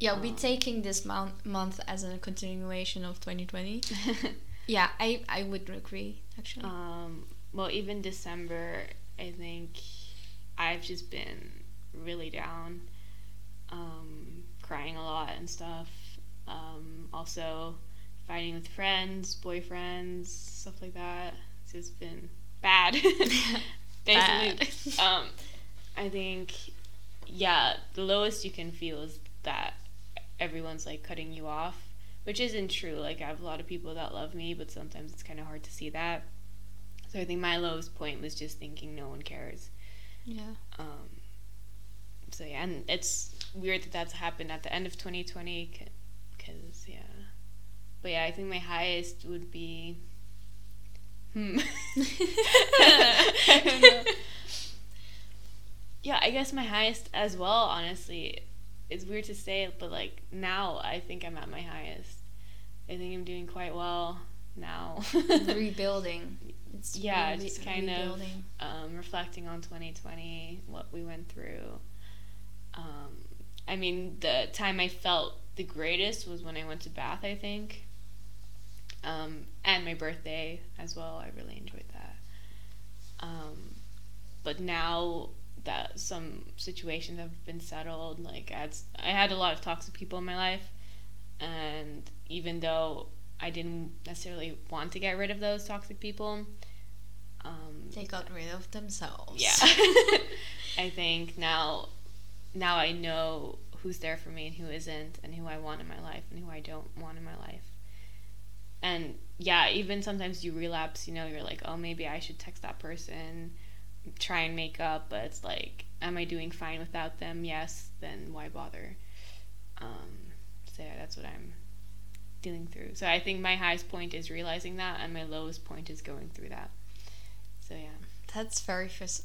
[SPEAKER 1] Yeah,
[SPEAKER 2] Um,
[SPEAKER 1] taking this month month as a continuation of 2020. <laughs> Yeah, I I would agree actually.
[SPEAKER 2] um, well, even December, I think I've just been really down, um, crying a lot and stuff. Um, also, fighting with friends, boyfriends, stuff like that. It's just been bad. <laughs> <laughs> Basically,
[SPEAKER 1] Bad. <laughs>
[SPEAKER 2] um, I think, yeah, the lowest you can feel is that everyone's like cutting you off, which isn't true. Like, I have a lot of people that love me, but sometimes it's kind of hard to see that. So I think my lowest point was just thinking no one cares.
[SPEAKER 1] yeah.
[SPEAKER 2] Um, so yeah, and it's weird that that's happened at the end of 2020, because yeah. But yeah, I think my highest would be. Hmm. <laughs> I don't know. Yeah, I guess my highest as well, honestly, it's weird to say it, but like now I think I'm at my highest. I think I'm doing quite well now. <laughs>
[SPEAKER 1] rebuilding. It's
[SPEAKER 2] yeah,
[SPEAKER 1] really
[SPEAKER 2] just kind
[SPEAKER 1] rebuilding.
[SPEAKER 2] of um, reflecting on 2020, what we went through. Um, I mean, the time I felt the greatest was when I went to Bath, I think. Um, and my birthday as well. I really enjoyed that. Um, but now that some situations have been settled, like I had, I had a lot of toxic people in my life, and even though I didn't necessarily want to get rid of those toxic people, um,
[SPEAKER 1] They got rid of themselves.
[SPEAKER 2] yeah, <laughs> <laughs> I think now, now I know who's there for me and who isn't, and who I want in my life and who I don't want in my life. And yeah, even sometimes you relapse, you know, you're like, oh, maybe I should text that person, try and make up, but it's like, am I doing fine without them? Yes, then why bother? Um, so yeah, that's what I'm dealing through. So I think my highest point is realizing that, and my lowest point is going through that. So yeah.
[SPEAKER 1] That's very phys-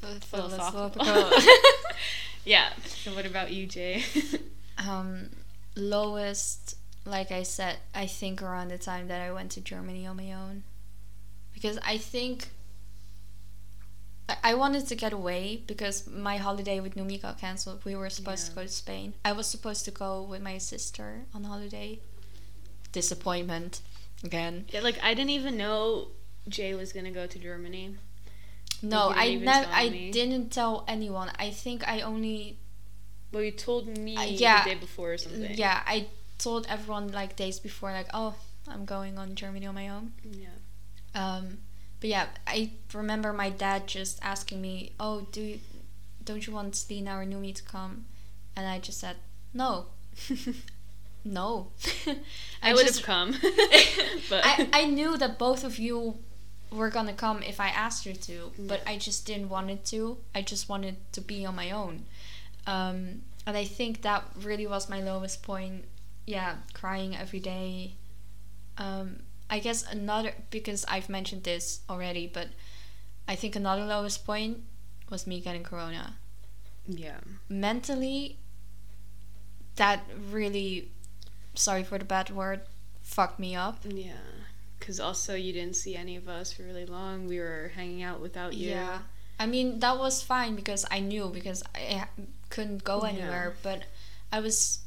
[SPEAKER 1] ph-
[SPEAKER 2] Philosophical. <laughs> yeah. So what about you, Jay? <laughs>
[SPEAKER 1] um, lowest, like I said, I think around the time that I went to Germany on my own, because I think I- I wanted to get away because my holiday with Numi got cancelled. We were supposed to go to Spain. I was supposed to go with my sister on holiday. Disappointment again.
[SPEAKER 2] yeah, like I didn't even know Jay was gonna go to Germany.
[SPEAKER 1] No, I never. I
[SPEAKER 2] me.
[SPEAKER 1] didn't tell anyone. I think I only
[SPEAKER 2] Well, you told me
[SPEAKER 1] Uh, yeah.
[SPEAKER 2] the day before or something.
[SPEAKER 1] Yeah, I told everyone like days before, like, oh, I'm going on Germany on my own.
[SPEAKER 2] Yeah.
[SPEAKER 1] Um, but yeah, I remember my dad just asking me, oh, do you, don't you want Stina or Numi to come? And I just said, no, <laughs> no. <laughs>
[SPEAKER 2] I would
[SPEAKER 1] just-
[SPEAKER 2] have come, <laughs> but
[SPEAKER 1] I, I knew that both of you were gonna come if I asked you to, but
[SPEAKER 2] Yeah.
[SPEAKER 1] I just didn't want it to. I just wanted to be on my own. Um, and I think that really was my lowest point. Yeah, crying every day. Um, I guess another, because I've mentioned this already, but I think another lowest point was me getting corona.
[SPEAKER 2] yeah,
[SPEAKER 1] Mentally, that really, sorry for the bad word, fucked me up.
[SPEAKER 2] yeah. Because also you didn't see any of us for really long. We were hanging out without you.
[SPEAKER 1] Yeah. I mean, that was fine because I knew because I couldn't go
[SPEAKER 2] Yeah.
[SPEAKER 1] anywhere, but I was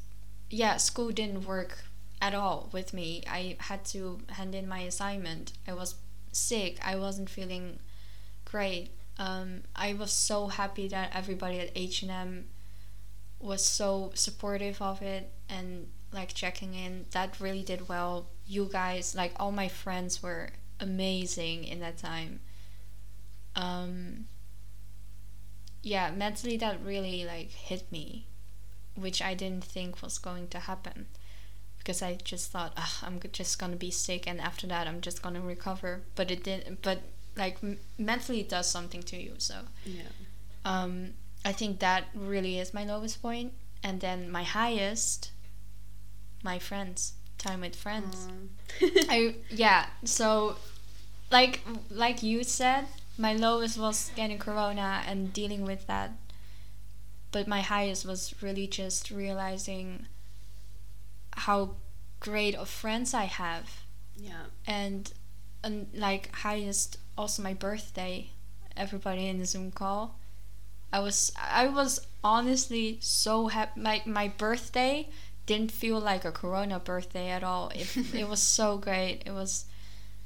[SPEAKER 1] yeah, school didn't work at all with me. I had to hand in my assignment. I was sick. I wasn't feeling great. Um, I was so happy that everybody at H&M was so supportive of it and like checking in. That really did well. You guys, like all my friends were amazing in that time. Um yeah, mentally that really like hit me, which I didn't think was going to happen. Because I just thought, Ugh, I'm just gonna be sick, and after that, I'm just gonna recover. But it didn't. But like m- mentally, it does something to you. So
[SPEAKER 2] Yeah.
[SPEAKER 1] um, I think that really is my lowest point, and then my highest, my friends, time with friends. <laughs> <laughs> I yeah. So, like like you said, my lowest was getting corona and dealing with that. But my highest was really just realizing how great of friends I have,
[SPEAKER 2] yeah.
[SPEAKER 1] and and like highest also my birthday. Everybody in the Zoom call. I was I was honestly so happy. My my birthday didn't feel like a Corona birthday at all. It <laughs> it was so great. It was,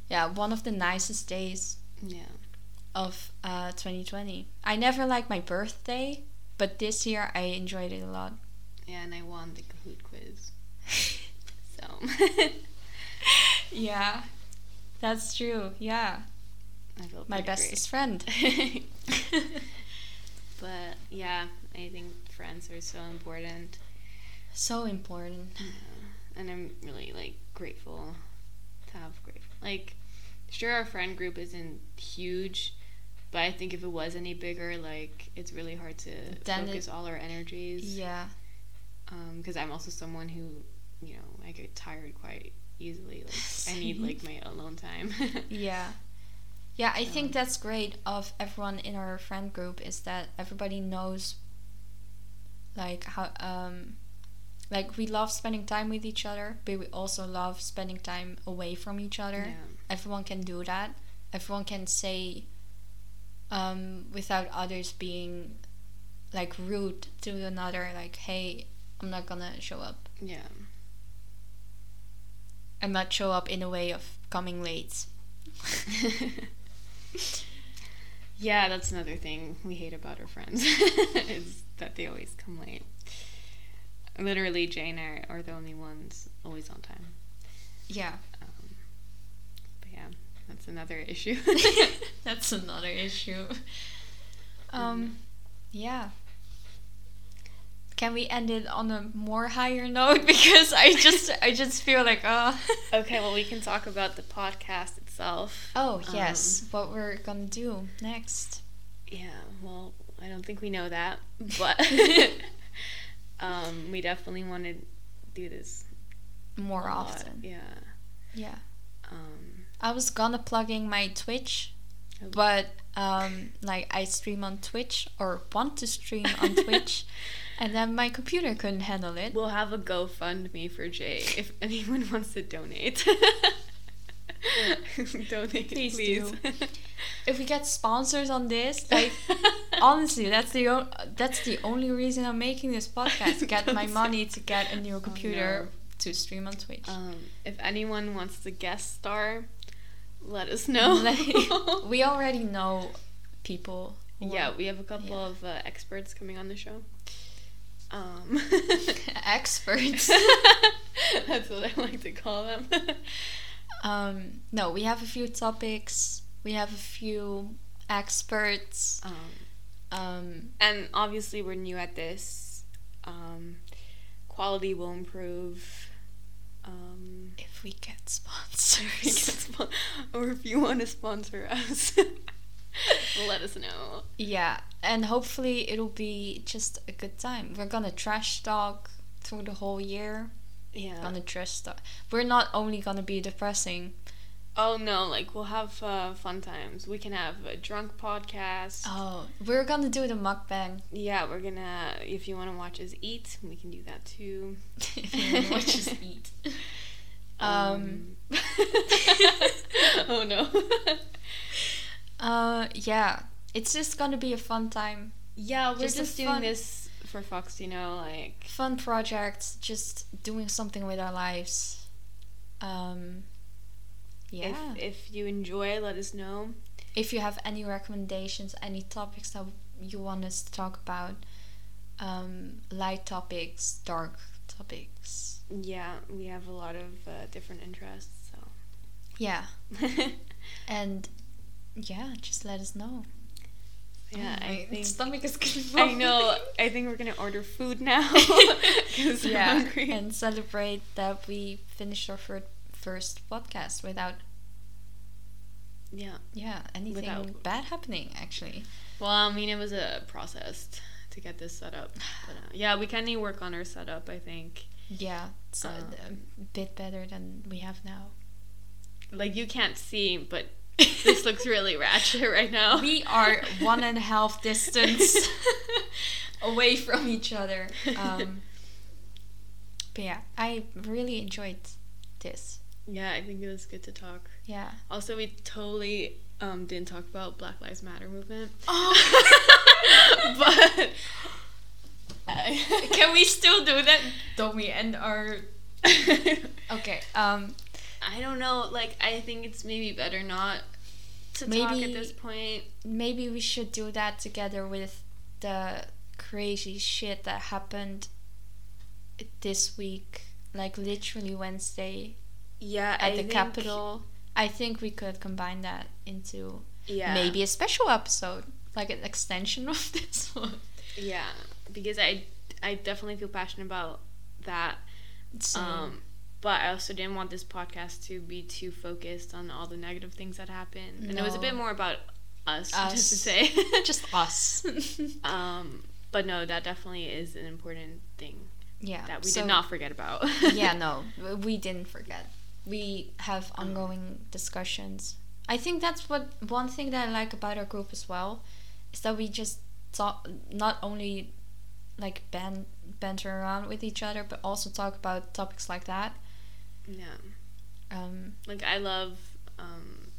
[SPEAKER 1] yeah, one of the nicest days
[SPEAKER 2] Yeah.
[SPEAKER 1] of uh 2020. I never liked my birthday, but this year I enjoyed it a lot.
[SPEAKER 2] Yeah, and I won the Kahoot quiz. <laughs> So. <laughs>
[SPEAKER 1] yeah, that's true. Yeah,
[SPEAKER 2] I feel
[SPEAKER 1] my bestest friend.
[SPEAKER 2] but yeah, I think friends are so important.
[SPEAKER 1] So important.
[SPEAKER 2] and I'm really like grateful to have grateful. Like, sure, our friend group isn't huge, but I think if it was any bigger, like it's really hard to
[SPEAKER 1] Then
[SPEAKER 2] focus all our energies.
[SPEAKER 1] Yeah.
[SPEAKER 2] Because I'm also someone who, you know, I get tired quite easily. Like <laughs> I need like my alone time. <laughs>
[SPEAKER 1] Yeah. Yeah, I think
[SPEAKER 2] Um,
[SPEAKER 1] that's great of everyone in our friend group is that everybody knows like how um like we love spending time with each other but we also love spending time away from each other
[SPEAKER 2] Yeah.
[SPEAKER 1] everyone can do that everyone can say um without others being like rude to another like hey i'm not gonna show up
[SPEAKER 2] Yeah.
[SPEAKER 1] i'm not show up in a way of coming late <laughs>
[SPEAKER 2] yeah, that's another thing we hate about our friends <laughs> is that they always come late. Literally, Jane I are the only ones always on time.
[SPEAKER 1] yeah.
[SPEAKER 2] Um, but yeah, that's another issue. <laughs> <laughs>
[SPEAKER 1] that's another issue. Um yeah. Can we end it on a more higher note? <laughs> Because i just i just feel like uh.
[SPEAKER 2] Okay, well, we can talk about the podcast itself.
[SPEAKER 1] oh yes. What we're gonna do next.
[SPEAKER 2] Yeah, well, I don't think we know that, but um, we definitely want to do this
[SPEAKER 1] more
[SPEAKER 2] lot,
[SPEAKER 1] often
[SPEAKER 2] Yeah.
[SPEAKER 1] yeah
[SPEAKER 2] Um,
[SPEAKER 1] i was gonna plug in my twitch
[SPEAKER 2] Oh.
[SPEAKER 1] but um like i stream on twitch or want to stream on <laughs> twitch and then my computer couldn't handle it
[SPEAKER 2] we'll have a GoFundMe for Jay if <laughs> anyone wants to donate. <laughs> donate,
[SPEAKER 1] Please
[SPEAKER 2] please.
[SPEAKER 1] if we get sponsors on this like honestly that's the o- that's the only reason i'm making this podcast get my <laughs> money to get a new computer
[SPEAKER 2] no.
[SPEAKER 1] to stream on twitch
[SPEAKER 2] um, if anyone wants to guest star, let us <laughs> know.
[SPEAKER 1] We <laughs> already know people who
[SPEAKER 2] yeah, we have a couple
[SPEAKER 1] yeah.
[SPEAKER 2] of uh, experts coming on the show. Um,
[SPEAKER 1] experts
[SPEAKER 2] That's what I like to call them.
[SPEAKER 1] um no we have a few topics we have a few experts
[SPEAKER 2] um,
[SPEAKER 1] um
[SPEAKER 2] and obviously, we're new at this. Um, quality will improve. Um,
[SPEAKER 1] if we get
[SPEAKER 2] if we
[SPEAKER 1] sponsors <laughs>
[SPEAKER 2] get spon- or if you want to sponsor us, <laughs> let us know.
[SPEAKER 1] Yeah, and hopefully it'll be just a good time. We're gonna trash talk through the whole year.
[SPEAKER 2] Yeah.
[SPEAKER 1] Gonna trash talk. We're not only gonna be depressing.
[SPEAKER 2] Oh no, like we'll have uh, fun times. We can have a drunk podcast.
[SPEAKER 1] Oh, we're gonna do the mukbang.
[SPEAKER 2] Yeah, we're gonna. If you want to watch us eat, we can do that too. <laughs>
[SPEAKER 1] if you wanna watch us <laughs> eat. Um. <laughs>
[SPEAKER 2] oh no.
[SPEAKER 1] Uh, yeah, it's just gonna be a fun time.
[SPEAKER 2] yeah, we're
[SPEAKER 1] Just
[SPEAKER 2] just, doing
[SPEAKER 1] fun-
[SPEAKER 2] this for Fox. You know, like
[SPEAKER 1] Fun projects, just doing something with our lives. Um. Yeah.
[SPEAKER 2] if if you enjoy, let us know.
[SPEAKER 1] if you have any recommendations, any topics that you want us to talk about, um, light topics, dark topics.
[SPEAKER 2] Yeah, we have a lot of uh, different interests. So.
[SPEAKER 1] Yeah, <laughs> and yeah, just let us know.
[SPEAKER 2] yeah,
[SPEAKER 1] Oh,
[SPEAKER 2] I
[SPEAKER 1] my
[SPEAKER 2] think.
[SPEAKER 1] stomach is
[SPEAKER 2] I know. I think we're gonna order food now <laughs> because
[SPEAKER 1] yeah,
[SPEAKER 2] hungry.
[SPEAKER 1] and celebrate that we finished our fir- first podcast without
[SPEAKER 2] yeah.
[SPEAKER 1] yeah anything
[SPEAKER 2] Without-
[SPEAKER 1] bad happening. Actually,
[SPEAKER 2] Well, I mean, it was a process to get this set up. But, uh, yeah, we can of work on our setup. I think.
[SPEAKER 1] yeah, it's a,
[SPEAKER 2] Um,
[SPEAKER 1] a bit better than we have now.
[SPEAKER 2] Like you can't see, but this looks really ratchet <laughs> right now.
[SPEAKER 1] we are one and a half <laughs> distance <laughs> away from each other. Um, but yeah, I really enjoyed this.
[SPEAKER 2] Yeah, I think it was good to talk.
[SPEAKER 1] Yeah.
[SPEAKER 2] Also, we totally um, didn't talk about Black Lives Matter movement.
[SPEAKER 1] Oh. <laughs>
[SPEAKER 2] but
[SPEAKER 1] Can we still do that? Don't we end our? <laughs> Okay. Um.
[SPEAKER 2] I don't know. Like, I think it's maybe better not to talk at this point.
[SPEAKER 1] Maybe we should do that together with the crazy shit that happened this week, like literally Wednesday
[SPEAKER 2] Yeah,
[SPEAKER 1] at
[SPEAKER 2] I
[SPEAKER 1] the Capitol. I think we could combine that into
[SPEAKER 2] Yeah,
[SPEAKER 1] maybe a special episode, like an extension <laughs> of this one.
[SPEAKER 2] Yeah, because I I definitely feel passionate about that.
[SPEAKER 1] So,
[SPEAKER 2] Um, but I also didn't want this podcast to be too focused on all the negative things that happened, and it was a bit more about us,
[SPEAKER 1] Us. <laughs>
[SPEAKER 2] just to say. <laughs>
[SPEAKER 1] just us.
[SPEAKER 2] um, but no, that definitely is an important thing
[SPEAKER 1] yeah.
[SPEAKER 2] that we
[SPEAKER 1] so-
[SPEAKER 2] did not forget about.
[SPEAKER 1] yeah, no, we didn't forget. We have
[SPEAKER 2] Um.
[SPEAKER 1] ongoing discussions. I think that's what one thing that I like about our group as well is that we just talk not only like ban banter around with each other, but also talk about topics like that.
[SPEAKER 2] Yeah.
[SPEAKER 1] Um,
[SPEAKER 2] Like I love. Um,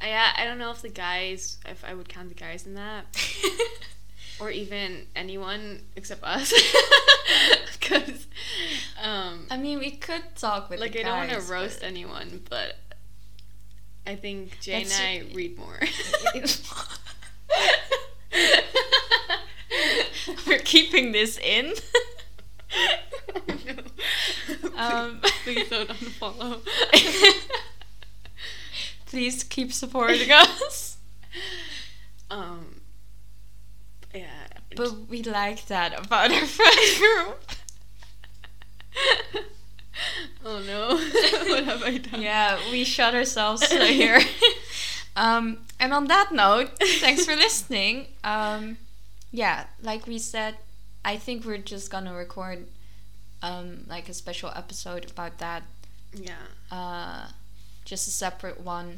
[SPEAKER 2] I I don't know if the guys if I would count the guys in that <laughs> or even anyone except us <laughs> because um
[SPEAKER 1] I mean, we could talk with
[SPEAKER 2] like I don't want to roast
[SPEAKER 1] but-
[SPEAKER 2] anyone but I think Jay
[SPEAKER 1] That's-
[SPEAKER 2] and I read more. <laughs> <laughs>
[SPEAKER 1] We're keeping this in. Um,
[SPEAKER 2] please don't unfollow.
[SPEAKER 1] Please keep supporting us.
[SPEAKER 2] um, yeah.
[SPEAKER 1] But we like that about our friend group. <laughs>
[SPEAKER 2] oh no, <laughs> what have I done?
[SPEAKER 1] Yeah, we shut ourselves here. <laughs> um, and on that note, thanks for listening. Um, yeah, like we said, I think we're just gonna record um, like a special episode about that.
[SPEAKER 2] Yeah.
[SPEAKER 1] Uh, just a separate one.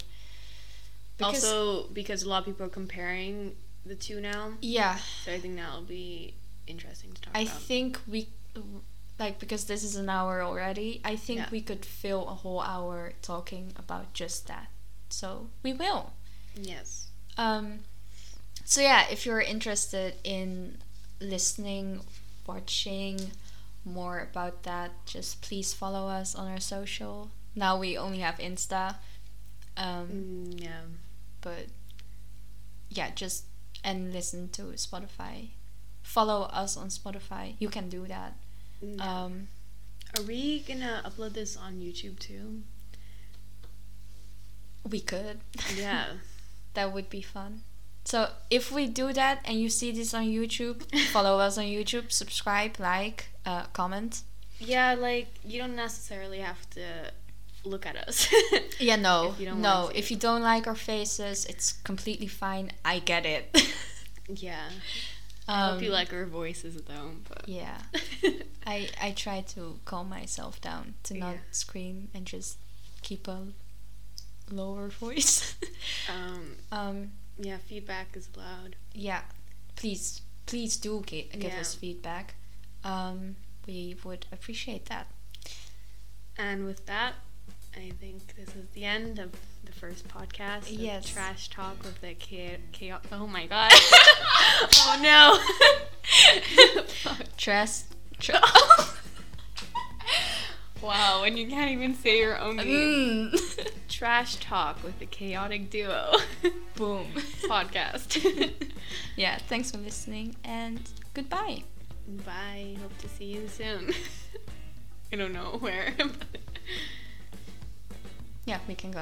[SPEAKER 1] Because-
[SPEAKER 2] also, because a lot of people are comparing the two now,
[SPEAKER 1] yeah,
[SPEAKER 2] so I think that'll be interesting to talk
[SPEAKER 1] I
[SPEAKER 2] about.
[SPEAKER 1] think we like because this is an hour already. I think
[SPEAKER 2] Yeah.
[SPEAKER 1] we could fill a whole hour talking about just that. So we will.
[SPEAKER 2] yes.
[SPEAKER 1] Um, so yeah, if you're interested in listening, watching more about that, just please follow us on our social. Now we only have Insta. Um,
[SPEAKER 2] Mm, yeah.
[SPEAKER 1] but yeah, just and listen to Spotify. Follow us on Spotify. You can do that.
[SPEAKER 2] Mm,
[SPEAKER 1] Um,
[SPEAKER 2] Are we gonna upload this on YouTube too?
[SPEAKER 1] we could.
[SPEAKER 2] Yeah. <laughs>
[SPEAKER 1] that would be fun. So if we do that and you see this on YouTube, <laughs> follow us on YouTube, subscribe, like, uh, comment.
[SPEAKER 2] yeah, like you don't necessarily have to look at us. <laughs>
[SPEAKER 1] Yeah, no, <laughs>
[SPEAKER 2] If you don't
[SPEAKER 1] no. If you don't like our faces, it's completely fine. I get it. <laughs>
[SPEAKER 2] yeah.
[SPEAKER 1] um,
[SPEAKER 2] I hope you like our voices though. But
[SPEAKER 1] Yeah, I I try to calm myself down to not
[SPEAKER 2] Yeah.
[SPEAKER 1] scream and just keep a lower voice.
[SPEAKER 2] um,
[SPEAKER 1] um,
[SPEAKER 2] yeah, feedback is allowed.
[SPEAKER 1] yeah, please, please do gi- give
[SPEAKER 2] Yeah.
[SPEAKER 1] us feedback. Um, we would appreciate that.
[SPEAKER 2] And with that, I think this is the end of the first podcast.
[SPEAKER 1] Yes.
[SPEAKER 2] Trash talk with the chaos. Oh my god. <laughs> oh no. Fuck.
[SPEAKER 1] Trust. Tr- <laughs>
[SPEAKER 2] wow, when you can't even say your own name.
[SPEAKER 1] mm. <laughs>
[SPEAKER 2] Trash talk with the chaotic duo
[SPEAKER 1] Boom.
[SPEAKER 2] podcast.
[SPEAKER 1] yeah. Thanks for listening and goodbye.
[SPEAKER 2] Bye. Hope to see you soon. I don't know where.
[SPEAKER 1] Yeah, we can go.